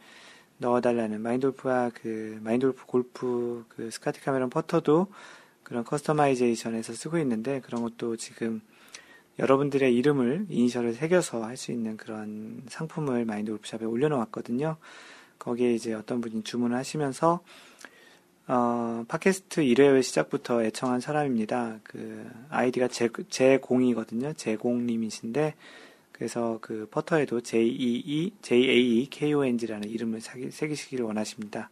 S1: 넣어달라는 마인드골프가 그 마인드 골프 그 스카티 카메론 퍼터도 그런 customization에서 쓰고 있는데 그런 것도 지금 여러분들의 이름을 이니셜을 새겨서 할 수 있는 그런 상품을 마인드 골프샵에 올려놓았거든요. 거기에 이제 어떤 분이 주문을 하시면서 어, 팟캐스트 1회 시작부터 애청한 사람입니다. 그 아이디가 제, 제공이거든요. 제공님이신데 그래서 그 퍼터에도 JEE, JAEKONG라는 이름을 새기시기를 원하십니다.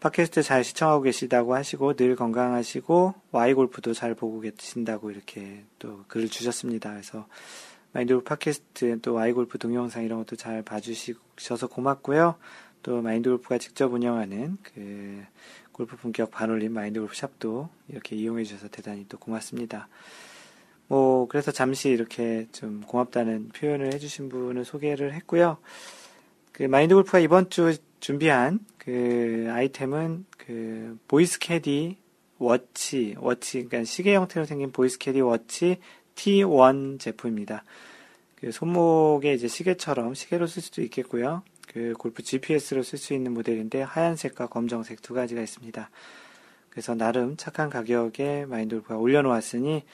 S1: 팟캐스트 잘 시청하고 계시다고 하시고 늘 건강하시고 Y골프도 잘 보고 계신다고 이렇게 또 글을 주셨습니다. 그래서 마인드골프 팟캐스트 또 Y골프 동영상 이런 것도 잘 봐주셔서 고맙고요. 또 마인드골프가 직접 운영하는 그 골프 품격 반올림 마인드골프 샵도 이렇게 이용해 주셔서 대단히 또 고맙습니다. 뭐 그래서 잠시 이렇게 좀 고맙다는 표현을 해주신 분을 소개를 했고요. 그 마인드 골프가 이번 주 준비한 그 아이템은 그 보이스 캐디 워치, 워치, 그러니까 시계 형태로 생긴 보이스 캐디 워치 T1 제품입니다. 그 손목에 이제 시계처럼 시계로 쓸 수도 있겠고요. 그 골프 GPS로 쓸 수 있는 모델인데 하얀색과 검정색 두 가지가 있습니다. 그래서 나름 착한 가격에 마인드 골프가 올려놓았으니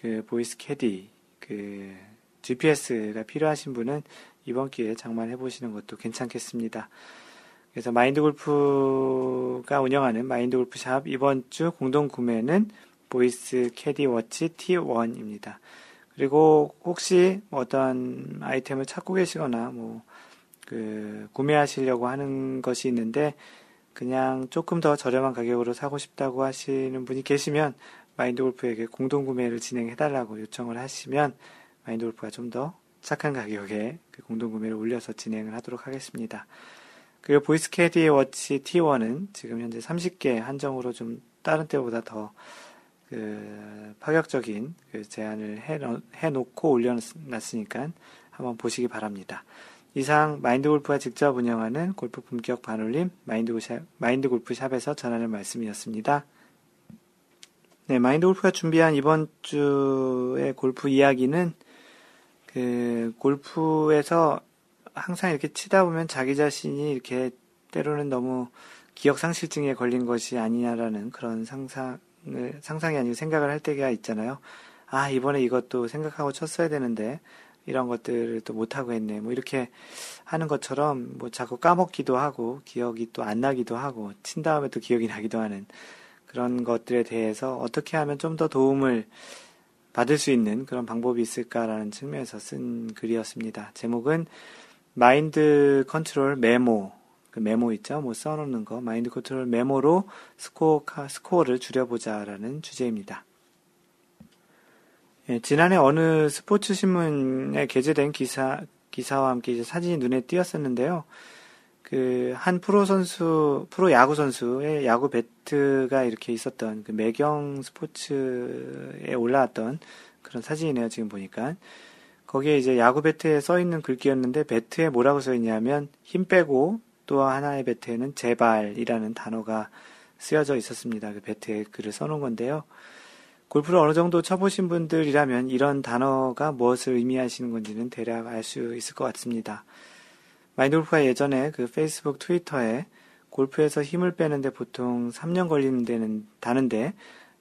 S1: 그 보이스 캐디 그 GPS가 필요하신 분은 이번 기회에 장만해 보시는 것도 괜찮겠습니다. 그래서 마인드 골프가 운영하는 마인드 골프샵 이번 주 공동 구매는 보이스 캐디 워치 T1입니다. 그리고 혹시 어떤 아이템을 찾고 계시거나 뭐 그 구매하시려고 하는 것이 있는데 그냥 조금 더 저렴한 가격으로 사고 싶다고 하시는 분이 계시면 마인드 골프에게 공동 구매를 진행해 달라고 요청을 하시면 마인드 골프가 좀 더 착한 가격에 그 공동 구매를 올려서 진행을 하도록 하겠습니다. 그리고 보이스 캐디 워치 T1은 지금 현재 30개 한정으로 좀 다른 때보다 더 그 파격적인 그 제안을 해, 해놓고 올려놨으니까 한번 보시기 바랍니다. 이상 마인드 골프가 직접 운영하는 골프 품격 반올림 마인드, 샵, 마인드 골프 샵에서 전하는 말씀이었습니다. 네, 마인드 골프가 준비한 이번 주의 골프 이야기는 그 골프에서 항상 이렇게 치다 보면 자기 자신이 이렇게 때로는 너무 기억 상실증에 걸린 것이 아니냐라는 그런 상상을 상상이 아니고 생각을 할 때가 있잖아요. 아 이번에 이것도 생각하고 쳤어야 되는데 이런 것들을 또 못하고 했네. 뭐 이렇게 하는 것처럼 뭐 자꾸 까먹기도 하고 기억이 또 안 나기도 하고 친 다음에 또 기억이 나기도 하는 그런 것들에 대해서 어떻게 하면 좀 더 도움을 받을 수 있는 그런 방법이 있을까라는 측면에서 쓴 글이었습니다. 제목은 마인드 컨트롤 메모, 그 메모 있죠? 뭐 써놓는 거, 마인드 컨트롤 메모로 스코어, 스코어를 줄여보자라는 주제입니다. 예, 지난해 어느 스포츠 신문에 게재된 기사, 기사와 함께 이제 사진이 눈에 띄었었는데요. 그, 한 프로 선수, 프로 야구 선수의 야구 배트가 이렇게 있었던 그 매경 스포츠에 올라왔던 그런 사진이네요, 지금 보니까. 거기에 이제 야구 배트에 써 있는 글귀였는데, 배트에 뭐라고 써 있냐면, 힘 빼고 또 하나의 배트에는 제발이라는 단어가 쓰여져 있었습니다. 그 배트에 글을 써놓은 건데요. 골프를 어느 정도 쳐보신 분들이라면 이런 단어가 무엇을 의미하시는 건지는 대략 알 수 있을 것 같습니다. 마인드 골프가 예전에 그 페이스북, 트위터에 골프에서 힘을 빼는데 보통 3년 걸리는 다는데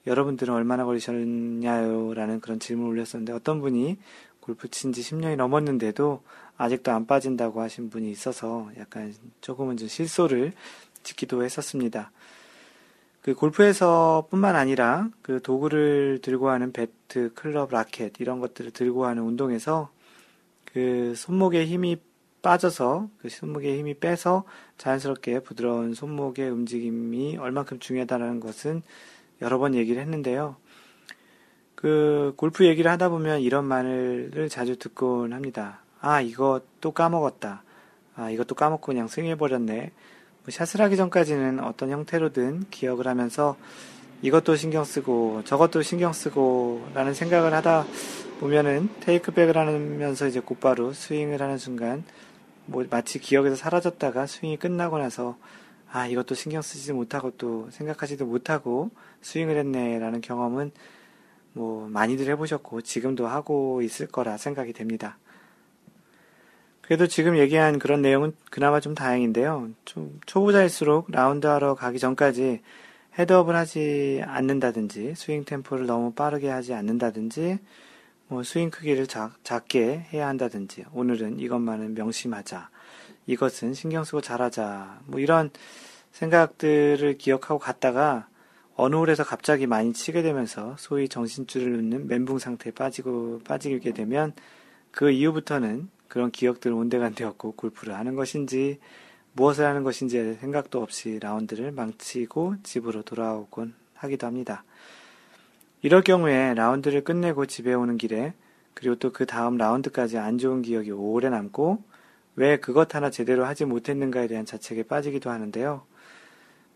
S1: 여러분들은 얼마나 걸리셨냐요? 라는 그런 질문을 올렸었는데 어떤 분이 골프 친 지 10년이 넘었는데도 아직도 안 빠진다고 하신 분이 있어서 약간 조금은 좀 실소를 짓기도 했었습니다. 그 골프에서 뿐만 아니라 그 도구를 들고 하는 배트, 클럽, 라켓 이런 것들을 들고 하는 운동에서 그 손목에 힘이 빠져서 그 손목에 힘이 빼서 자연스럽게 부드러운 손목의 움직임이 얼만큼 중요하다는 것은 여러 번 얘기를 했는데요. 그 골프 얘기를 하다 보면 이런 말을 자주 듣곤 합니다. 아, 이거 또 까먹었다. 아, 이것도 까먹고 그냥 스윙해버렸네. 뭐 샷을 하기 전까지는 어떤 형태로든 기억을 하면서 이것도 신경 쓰고 저것도 신경 쓰고 라는 생각을 하다 보면은 테이크백을 하면서 이제 곧바로 스윙을 하는 순간 뭐 마치 기억에서 사라졌다가 스윙이 끝나고 나서 아 이것도 신경 쓰지 못하고 또 생각하지도 못하고 스윙을 했네라는 경험은 뭐 많이들 해보셨고 지금도 하고 있을 거라 생각이 됩니다. 그래도 지금 얘기한 그런 내용은 그나마 좀 다행인데요. 좀 초보자일수록 라운드 하러 가기 전까지 헤드업을 하지 않는다든지 스윙 템포를 너무 빠르게 하지 않는다든지 뭐 스윙 크기를 작, 작게 해야 한다든지 오늘은 이것만은 명심하자 이것은 신경 쓰고 잘하자 뭐 이런 생각들을 기억하고 갔다가 어느 홀에서 갑자기 많이 치게 되면서 소위 정신줄을 놓는 멘붕 상태에 빠지고 빠지게 되면 그 이후부터는 그런 기억들 온데간데없고 골프를 하는 것인지 무엇을 하는 것인지 생각도 없이 라운드를 망치고 집으로 돌아오곤 하기도 합니다. 이럴 경우에 라운드를 끝내고 집에 오는 길에 그리고 또 그 다음 라운드까지 안 좋은 기억이 오래 남고 왜 그것 하나 제대로 하지 못했는가에 대한 자책에 빠지기도 하는데요.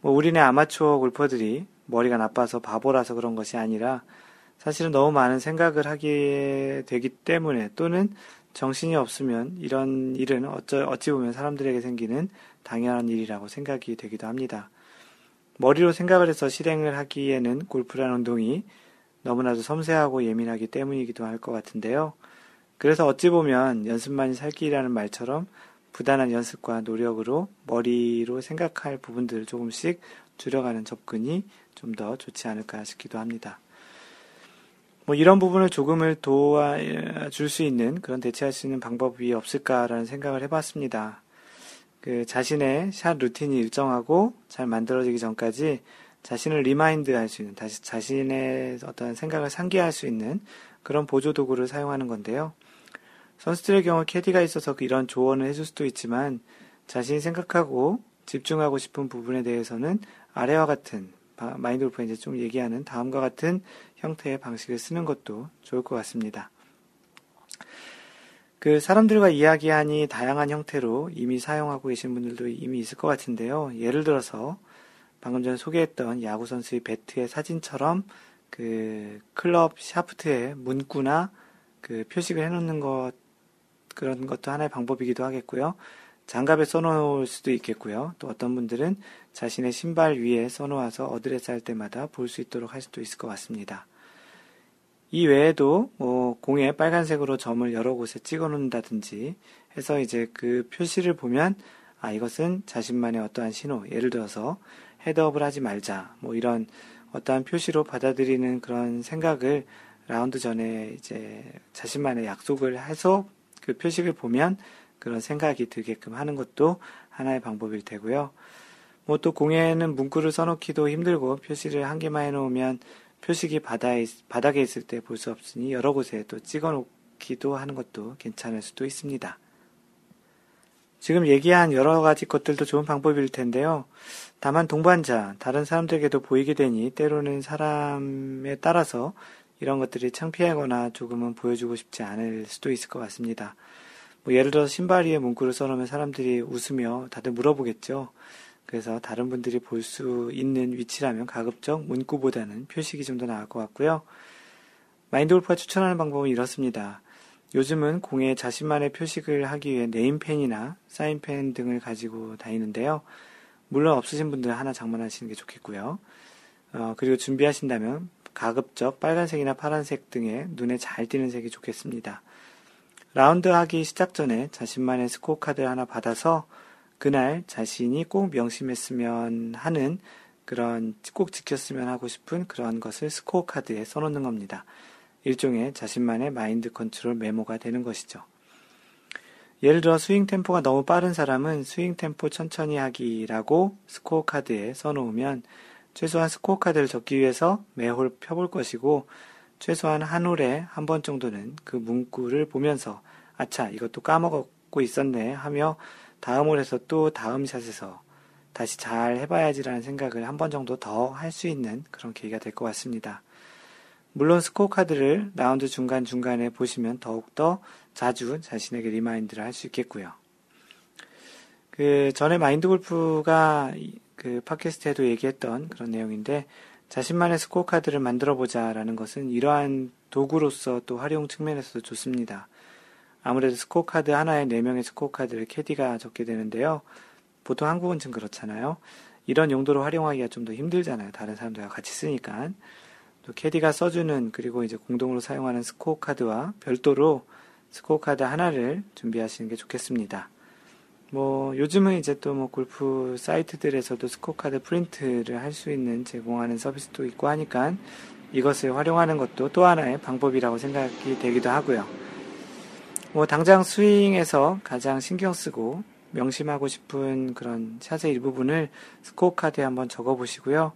S1: 뭐 우리네 아마추어 골퍼들이 머리가 나빠서 바보라서 그런 것이 아니라 사실은 너무 많은 생각을 하게 되기 때문에 또는 정신이 없으면 이런 일은 어쩌, 어찌 보면 사람들에게 생기는 당연한 일이라고 생각이 되기도 합니다. 머리로 생각을 해서 실행을 하기에는 골프라는 운동이 너무나도 섬세하고 예민하기 때문이기도 할 것 같은데요. 그래서 어찌 보면 연습만이 살 길이라는 말처럼 부단한 연습과 노력으로 머리로 생각할 부분들을 조금씩 줄여가는 접근이 좀 더 좋지 않을까 싶기도 합니다. 뭐 이런 부분을 조금을 도와줄 수 있는 그런 대체할 수 있는 방법이 없을까라는 생각을 해봤습니다. 그 자신의 샷 루틴이 일정하고 잘 만들어지기 전까지 자신을 remind 할 수 있는, 다시 자신의 어떤 생각을 상기할 수 있는 그런 보조 도구를 사용하는 건데요. 선수들의 경우 캐디가 있어서 이런 조언을 해줄 수도 있지만 자신이 생각하고 집중하고 싶은 부분에 대해서는 아래와 같은 마인드 골프가 이제 좀 얘기하는 다음과 같은 형태의 방식을 쓰는 것도 좋을 것 같습니다. 그 사람들과 이야기하니 다양한 형태로 이미 사용하고 계신 분들도 이미 있을 것 같은데요. 예를 들어서 방금 전에 소개했던 야구 선수의 배트의 사진처럼 그 클럽 샤프트에 문구나 그 표식을 해놓는 것 그런 것도 하나의 방법이기도 하겠고요. 장갑에 써놓을 수도 있겠고요. 또 어떤 분들은 자신의 신발 위에 써놓아서 어드레스 할 때마다 볼 수 있도록 할 수도 있을 것 같습니다. 이 외에도 뭐 공에 빨간색으로 점을 여러 곳에 찍어 놓는다든지 해서 이제 그 표시를 보면 아 이것은 자신만의 어떠한 신호 예를 들어서 헤드업을 하지 말자 뭐 이런 어떠한 표시로 받아들이는 그런 생각을 라운드 전에 이제 자신만의 약속을 해서 그 표식을 보면 그런 생각이 들게끔 하는 것도 하나의 방법일 테고요. 뭐 또 공에는 문구를 써놓기도 힘들고 표시를 한 개만 해놓으면 표식이 바다에, 바닥에 있을 때 볼 수 없으니 여러 곳에 또 찍어 놓기도 하는 것도 괜찮을 수도 있습니다. 지금 얘기한 여러 가지 것들도 좋은 방법일 텐데요. 다만 동반자, 다른 사람들에게도 보이게 되니 때로는 사람에 따라서 이런 것들이 창피하거나 조금은 보여주고 싶지 않을 수도 있을 것 같습니다. 뭐 예를 들어서 신발 위에 문구를 써놓으면 사람들이 웃으며 다들 물어보겠죠. 그래서 다른 분들이 볼 수 있는 위치라면 가급적 문구보다는 표식이 좀 더 나을 것 같고요. 마인드 골프가 추천하는 방법은 이렇습니다. 요즘은 공에 자신만의 표식을 하기 위해 네임펜이나 사인펜 등을 가지고 다니는데요. 물론 없으신 분들은 하나 장만하시는 게 좋겠고요. 어, 그리고 준비하신다면 가급적 빨간색이나 파란색 등의 눈에 잘 띄는 색이 좋겠습니다. 라운드 하기 시작 전에 자신만의 스코어 카드를 하나 받아서 그날 자신이 꼭 명심했으면 하는 그런 꼭 지켰으면 하고 싶은 그런 것을 스코어 카드에 써놓는 겁니다. 일종의 자신만의 마인드 컨트롤 메모가 되는 것이죠. 예를 들어 스윙 템포가 너무 빠른 사람은 스윙 템포 천천히 하기라고 스코어 카드에 써놓으면 최소한 스코어 카드를 적기 위해서 매홀 펴볼 것이고 최소한 한 홀에 한 번 정도는 그 문구를 보면서 아차 이것도 까먹고 있었네 하며 다음 홀에서 또 다음 샷에서 다시 잘 해봐야지라는 생각을 한 번 정도 더 할 수 있는 그런 계기가 될 것 같습니다. 물론 스코어 카드를 라운드 중간중간에 보시면 더욱더 자주 자신에게 remind를 할 수 있겠고요. 그 전에 마인드 골프가 그 팟캐스트에도 얘기했던 그런 내용인데 자신만의 스코어 카드를 만들어 보자라는 것은 이러한 도구로서 또 활용 측면에서도 좋습니다. 아무래도 스코어 카드 하나에 4명의 스코어 카드를 캐디가 적게 되는데요. 보통 한국은 좀 그렇잖아요. 이런 용도로 활용하기가 좀 더 힘들잖아요. 다른 사람들과 같이 쓰니까. 또 캐디가 써주는 그리고 이제 공동으로 사용하는 스코어 카드와 별도로 스코어 카드 하나를 준비하시는 게 좋겠습니다. 뭐 요즘은 이제 또 뭐 골프 사이트들에서도 스코어 카드 프린트를 할 수 있는 제공하는 서비스도 있고 하니까 이것을 활용하는 것도 또 하나의 방법이라고 생각이 되기도 하고요. 뭐 당장 스윙에서 가장 신경 쓰고 명심하고 싶은 그런 샷의 일부분을 스코어 카드에 한번 적어 보시고요.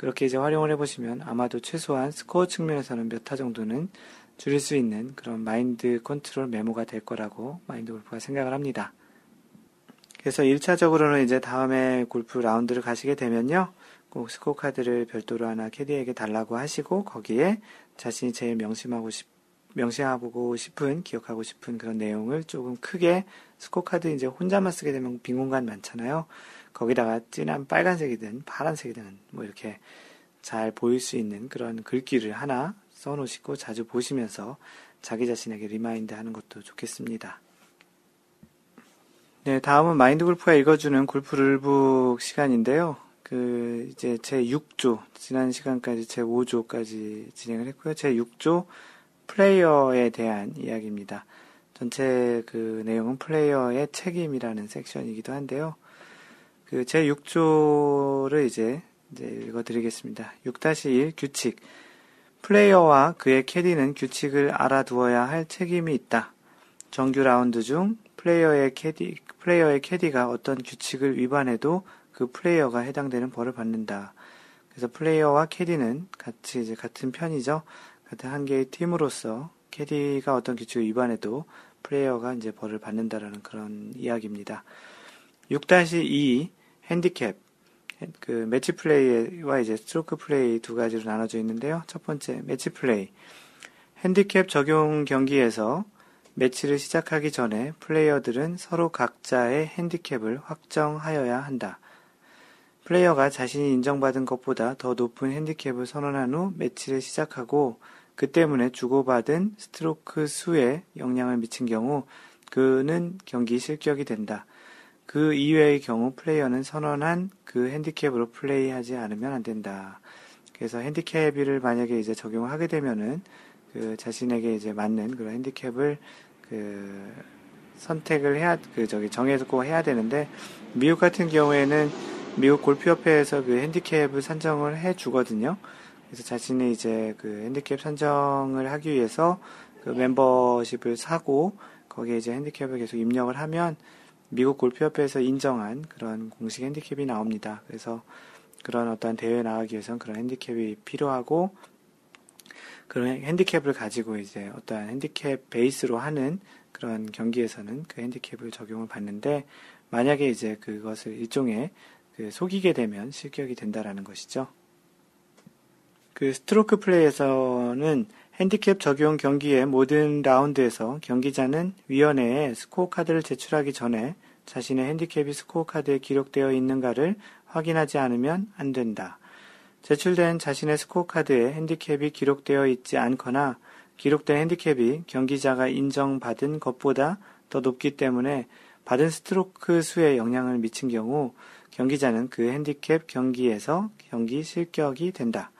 S1: 그렇게 이제 활용을 해보시면 아마도 최소한 스코어 측면에서는 몇 타 정도는 줄일 수 있는 그런 마인드 컨트롤 메모가 될 거라고 마인드 골프가 생각을 합니다. 그래서 1차적으로는 이제 다음에 골프 라운드를 가시게 되면요. 꼭 스코어 카드를 별도로 하나 캐디에게 달라고 하시고 거기에 자신이 제일 명심하고 싶, 명심하고 싶은, 기억하고 싶은 그런 내용을 조금 크게 스코어 카드 이제 혼자만 쓰게 되면 빈 공간 많잖아요. 거기다가 진한 빨간색이든 파란색이든 뭐 이렇게 잘 보일 수 있는 그런 글귀를 하나 써 놓으시고 자주 보시면서 자기 자신에게 remind 하는 것도 좋겠습니다. 네, 다음은 마인드 골프가 읽어주는 골프 룰북 시간인데요. 그, 이제 제 6조, 지난 시간까지 제 5조까지 진행을 했고요. 제 6조 플레이어에 대한 이야기입니다. 전체 그 내용은 플레이어의 책임이라는 섹션이기도 한데요. 그 제 6조를 이제, 이제 읽어드리겠습니다. 6-1 규칙. 플레이어와 그의 캐디는 규칙을 알아두어야 할 책임이 있다. 정규 라운드 중 플레이어의 캐디, 플레이어의 캐디가 어떤 규칙을 위반해도 그 플레이어가 해당되는 벌을 받는다. 그래서 플레이어와 캐디는 같이 이제 같은 편이죠. 같은 한 개의 팀으로서 캐디가 어떤 규칙을 위반해도 플레이어가 이제 벌을 받는다라는 그런 이야기입니다. 6-2 핸디캡, 그 매치 플레이와 이제 스트로크 플레이 두 가지로 나눠져 있는데요. 첫 번째 매치 플레이. 핸디캡 적용 경기에서 매치를 시작하기 전에 플레이어들은 서로 각자의 핸디캡을 확정하여야 한다. 플레이어가 자신이 인정받은 것보다 더 높은 핸디캡을 선언한 후 매치를 시작하고 그 때문에 주고받은 스트로크 수에 영향을 미친 경우 그는 경기 실격이 된다. 그 이외의 경우 플레이어는 선언한 그 핸디캡으로 플레이하지 않으면 안 된다. 그래서 핸디캡을 만약에 이제 적용을 하게 되면은 그 자신에게 이제 맞는 그런 핸디캡을 그 선택을 해야 그 저기 정해서 해야 되는데 미국 같은 경우에는 미국 골프협회에서 그 핸디캡을 산정을 해 주거든요. 그래서 자신이 이제 그 핸디캡 산정을 하기 위해서 그 멤버십을 사고 거기에 이제 핸디캡을 계속 입력을 하면 미국 골프협회에서 인정한 그런 공식 핸디캡이 나옵니다. 그래서 그런 어떤 대회에 나가기 위해서는 그런 핸디캡이 필요하고 그런 핸디캡을 가지고 이제 어떠한 핸디캡 베이스로 하는 그런 경기에서는 그 핸디캡을 적용을 받는데 만약에 이제 그것을 일종의 그 속이게 되면 실격이 된다라는 것이죠. 그 스트로크 플레이에서는 핸디캡 적용 경기의 모든 라운드에서 경기자는 위원회에 스코어 카드를 제출하기 전에 자신의 핸디캡이 스코어 카드에 기록되어 있는가를 확인하지 않으면 안 된다. 제출된 자신의 스코어 카드에 핸디캡이 기록되어 있지 않거나 기록된 핸디캡이 경기자가 인정받은 것보다 더 높기 때문에 받은 스트로크 수에 영향을 미친 경우 경기자는 그 핸디캡 경기에서 경기 실격이 된다.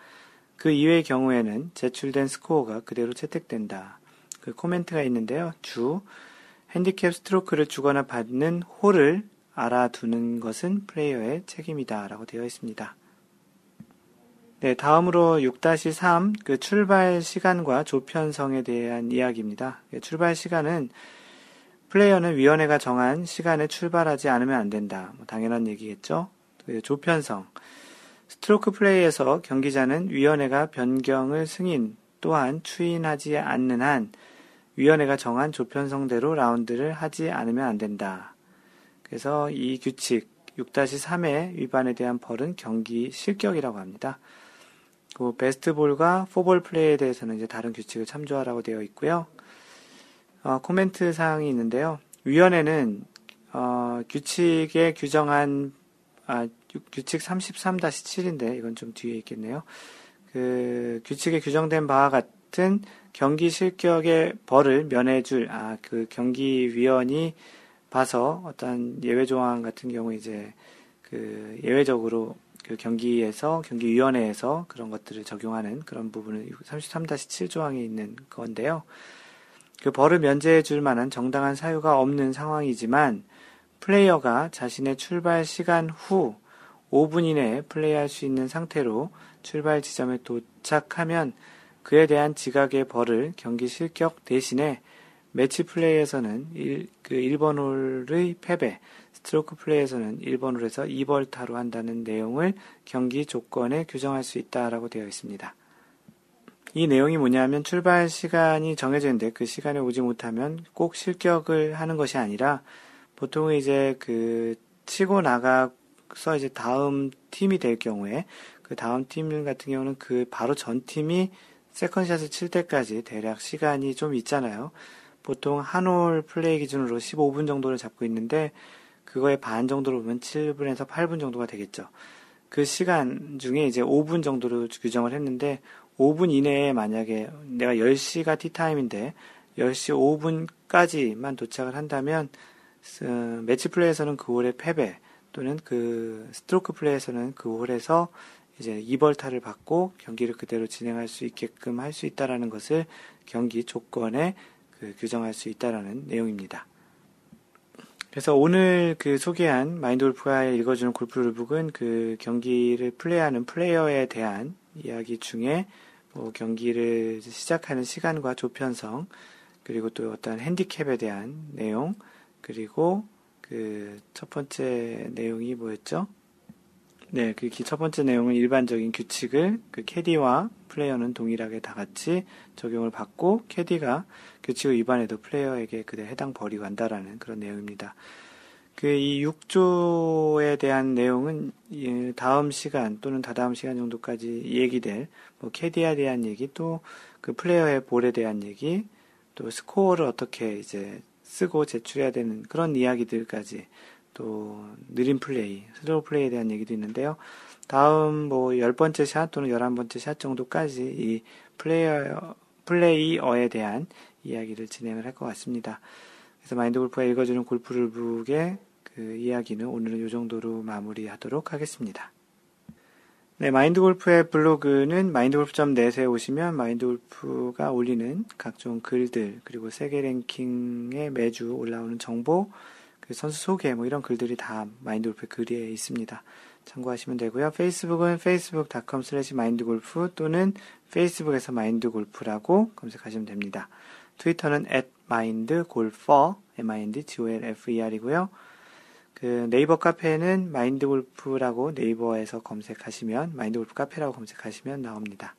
S1: 그 이외의 경우에는 제출된 스코어가 그대로 채택된다. 그 코멘트가 있는데요. 주, 핸디캡 스트로크를 주거나 받는 홀을 알아두는 것은 플레이어의 책임이다. 라고 되어 있습니다. 네, 다음으로 6-3, 그 출발 시간과 조편성에 대한 이야기입니다. 예, 출발 시간은 플레이어는 위원회가 정한 시간에 출발하지 않으면 안 된다. 뭐 당연한 얘기겠죠. 그 조편성. 스트로크 플레이에서 경기자는 위원회가 변경을 승인 또한 추인하지 않는 한 위원회가 정한 조편성대로 라운드를 하지 않으면 안 된다. 그래서 이 규칙 6-3의 위반에 대한 벌은 경기 실격이라고 합니다. 그 베스트볼과 포볼 플레이에 대해서는 이제 다른 규칙을 참조하라고 되어 있고요. 어, 코멘트 사항이 있는데요. 위원회는 어, 규칙에 규정한 아, 규칙 33-7인데 이건 좀 뒤에 있겠네요. 그 규칙에 규정된 바와 같은 경기 실격의 벌을 면해줄 아 그 경기위원이 봐서 어떤 예외 조항 같은 경우 이제 그 예외적으로 그 경기에서 경기위원회에서 그런 것들을 적용하는 그런 부분은 33-7 조항에 있는 건데요. 그 벌을 면제해 줄 만한 정당한 사유가 없는 상황이지만 플레이어가 자신의 출발 시간 후 5분 이내에 플레이할 수 있는 상태로 출발 지점에 도착하면 그에 대한 지각의 벌을 경기 실격 대신에 매치 플레이에서는 1, 그 1번 홀의 패배, 스트로크 플레이에서는 1번 홀에서 2벌 타로 한다는 내용을 경기 조건에 규정할 수 있다라고 되어 있습니다. 이 내용이 뭐냐면 출발 시간이 정해져 있는데 그 시간에 오지 못하면 꼭 실격을 하는 것이 아니라 보통 이제 그 치고 나가 서 이제 다음 팀이 될 경우에 그 다음 팀 같은 경우는 그 바로 전 팀이 second shot을 칠 때까지 대략 시간이 좀 있잖아요. 보통 한 홀 플레이 기준으로 15분 정도를 잡고 있는데 그거의 반 정도로 보면 7분에서 8분 정도가 되겠죠. 그 시간 중에 이제 5분 정도로 규정을 했는데 5분 이내에 만약에 내가 10시가 티타임인데 10시 5분까지만 도착을 한다면 어, 매치 플레이에서는 그 홀의 패배 또는 그 스트로크 플레이에서는 그 홀에서 이제 2벌타를 받고 경기를 그대로 진행할 수 있게끔 할 수 있다라는 것을 경기 조건에 그 규정할 수 있다라는 내용입니다. 그래서 오늘 그 소개한 마인드 골프가 읽어주는 골프 룰북은 그 경기를 플레이하는 플레이어에 대한 이야기 중에 뭐 경기를 시작하는 시간과 조편성 그리고 또 어떤 핸디캡에 대한 내용 그리고 그 첫 번째 내용이 뭐였죠? 네, 그 첫 번째 내용은 일반적인 규칙을 그 캐디와 플레이어는 동일하게 다 같이 적용을 받고 캐디가 규칙을 위반해도 플레이어에게 그대 해당 벌이 간다라는 그런 내용입니다. 그 이 6조에 대한 내용은 다음 시간 또는 다다음 시간 정도까지 얘기될 뭐 캐디에 대한 얘기 또 그 플레이어의 볼에 대한 얘기 또 스코어를 어떻게 이제 쓰고 제출해야 되는 그런 이야기들까지 또 느린 플레이, slow play에 대한 얘기도 있는데요. 다음 뭐 열 번째 샷 또는 열한 번째 샷 정도까지 이 플레이어 플레이어에 대한 이야기를 진행을 할 것 같습니다. 그래서 마인드 골프가 읽어주는 골프룰북의 그 이야기는 오늘은 이 정도로 마무리하도록 하겠습니다. 네, 마인드 골프의 블로그는 마인드골프.net에 오시면 마인드 골프가 올리는 각종 글들, 그리고 세계 랭킹에 매주 올라오는 정보, 그 선수 소개, 뭐 이런 글들이 다 마인드 골프의 글에 있습니다. 참고하시면 되고요. 페이스북은 facebook.com slash mindgolf 또는 페이스북에서 마인드골프라고 검색하시면 됩니다. 트위터는 at mindgolfer, m-i-n-d-g-o-l-f-e-r이고요. 그 네이버 카페는 마인드 골프라고 네이버에서 검색하시면 마인드 골프 카페라고 검색하시면 나옵니다.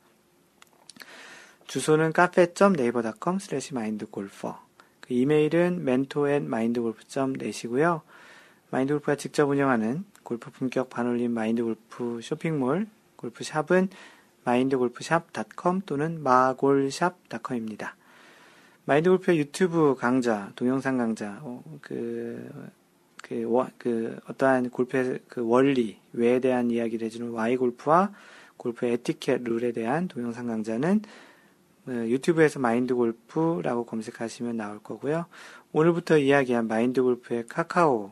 S1: 주소는 카페.네이버.com slash mindgolfer 그 이메일은 mentor mindgolf.net이고요. 마인드골프가 직접 운영하는 골프 품격 반올림 마인드골프 쇼핑몰 골프샵은 마인드골프샵.com 또는 마골샵.com입니다. 마인드골프의 유튜브 강좌, 동영상 강좌, 어, 그, 그, 워, 그, 어떠한 골프의 그 원리, 왜에 대한 이야기를 해주는 Y골프와 골프의 에티켓, 룰에 대한 동영상 강좌는 어, 유튜브에서 마인드 골프라고 검색하시면 나올 거고요. 오늘부터 이야기한 마인드 골프의 카카오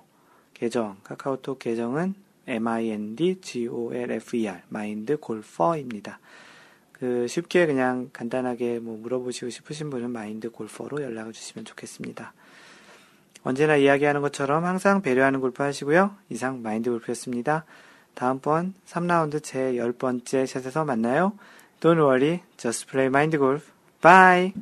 S1: 계정, 카카오톡 계정은 mindgolfer, 마인드 골퍼입니다. 그 쉽게 그냥 간단하게 뭐 물어보시고 싶으신 분은 마인드 골퍼로 연락을 주시면 좋겠습니다. 언제나 이야기하는 것처럼 항상 배려하는 골프 하시고요. 이상 마인드 골프였습니다. 다음번 3라운드 제 10번째 샷에서 만나요. Don't worry, just play mind golf. Bye!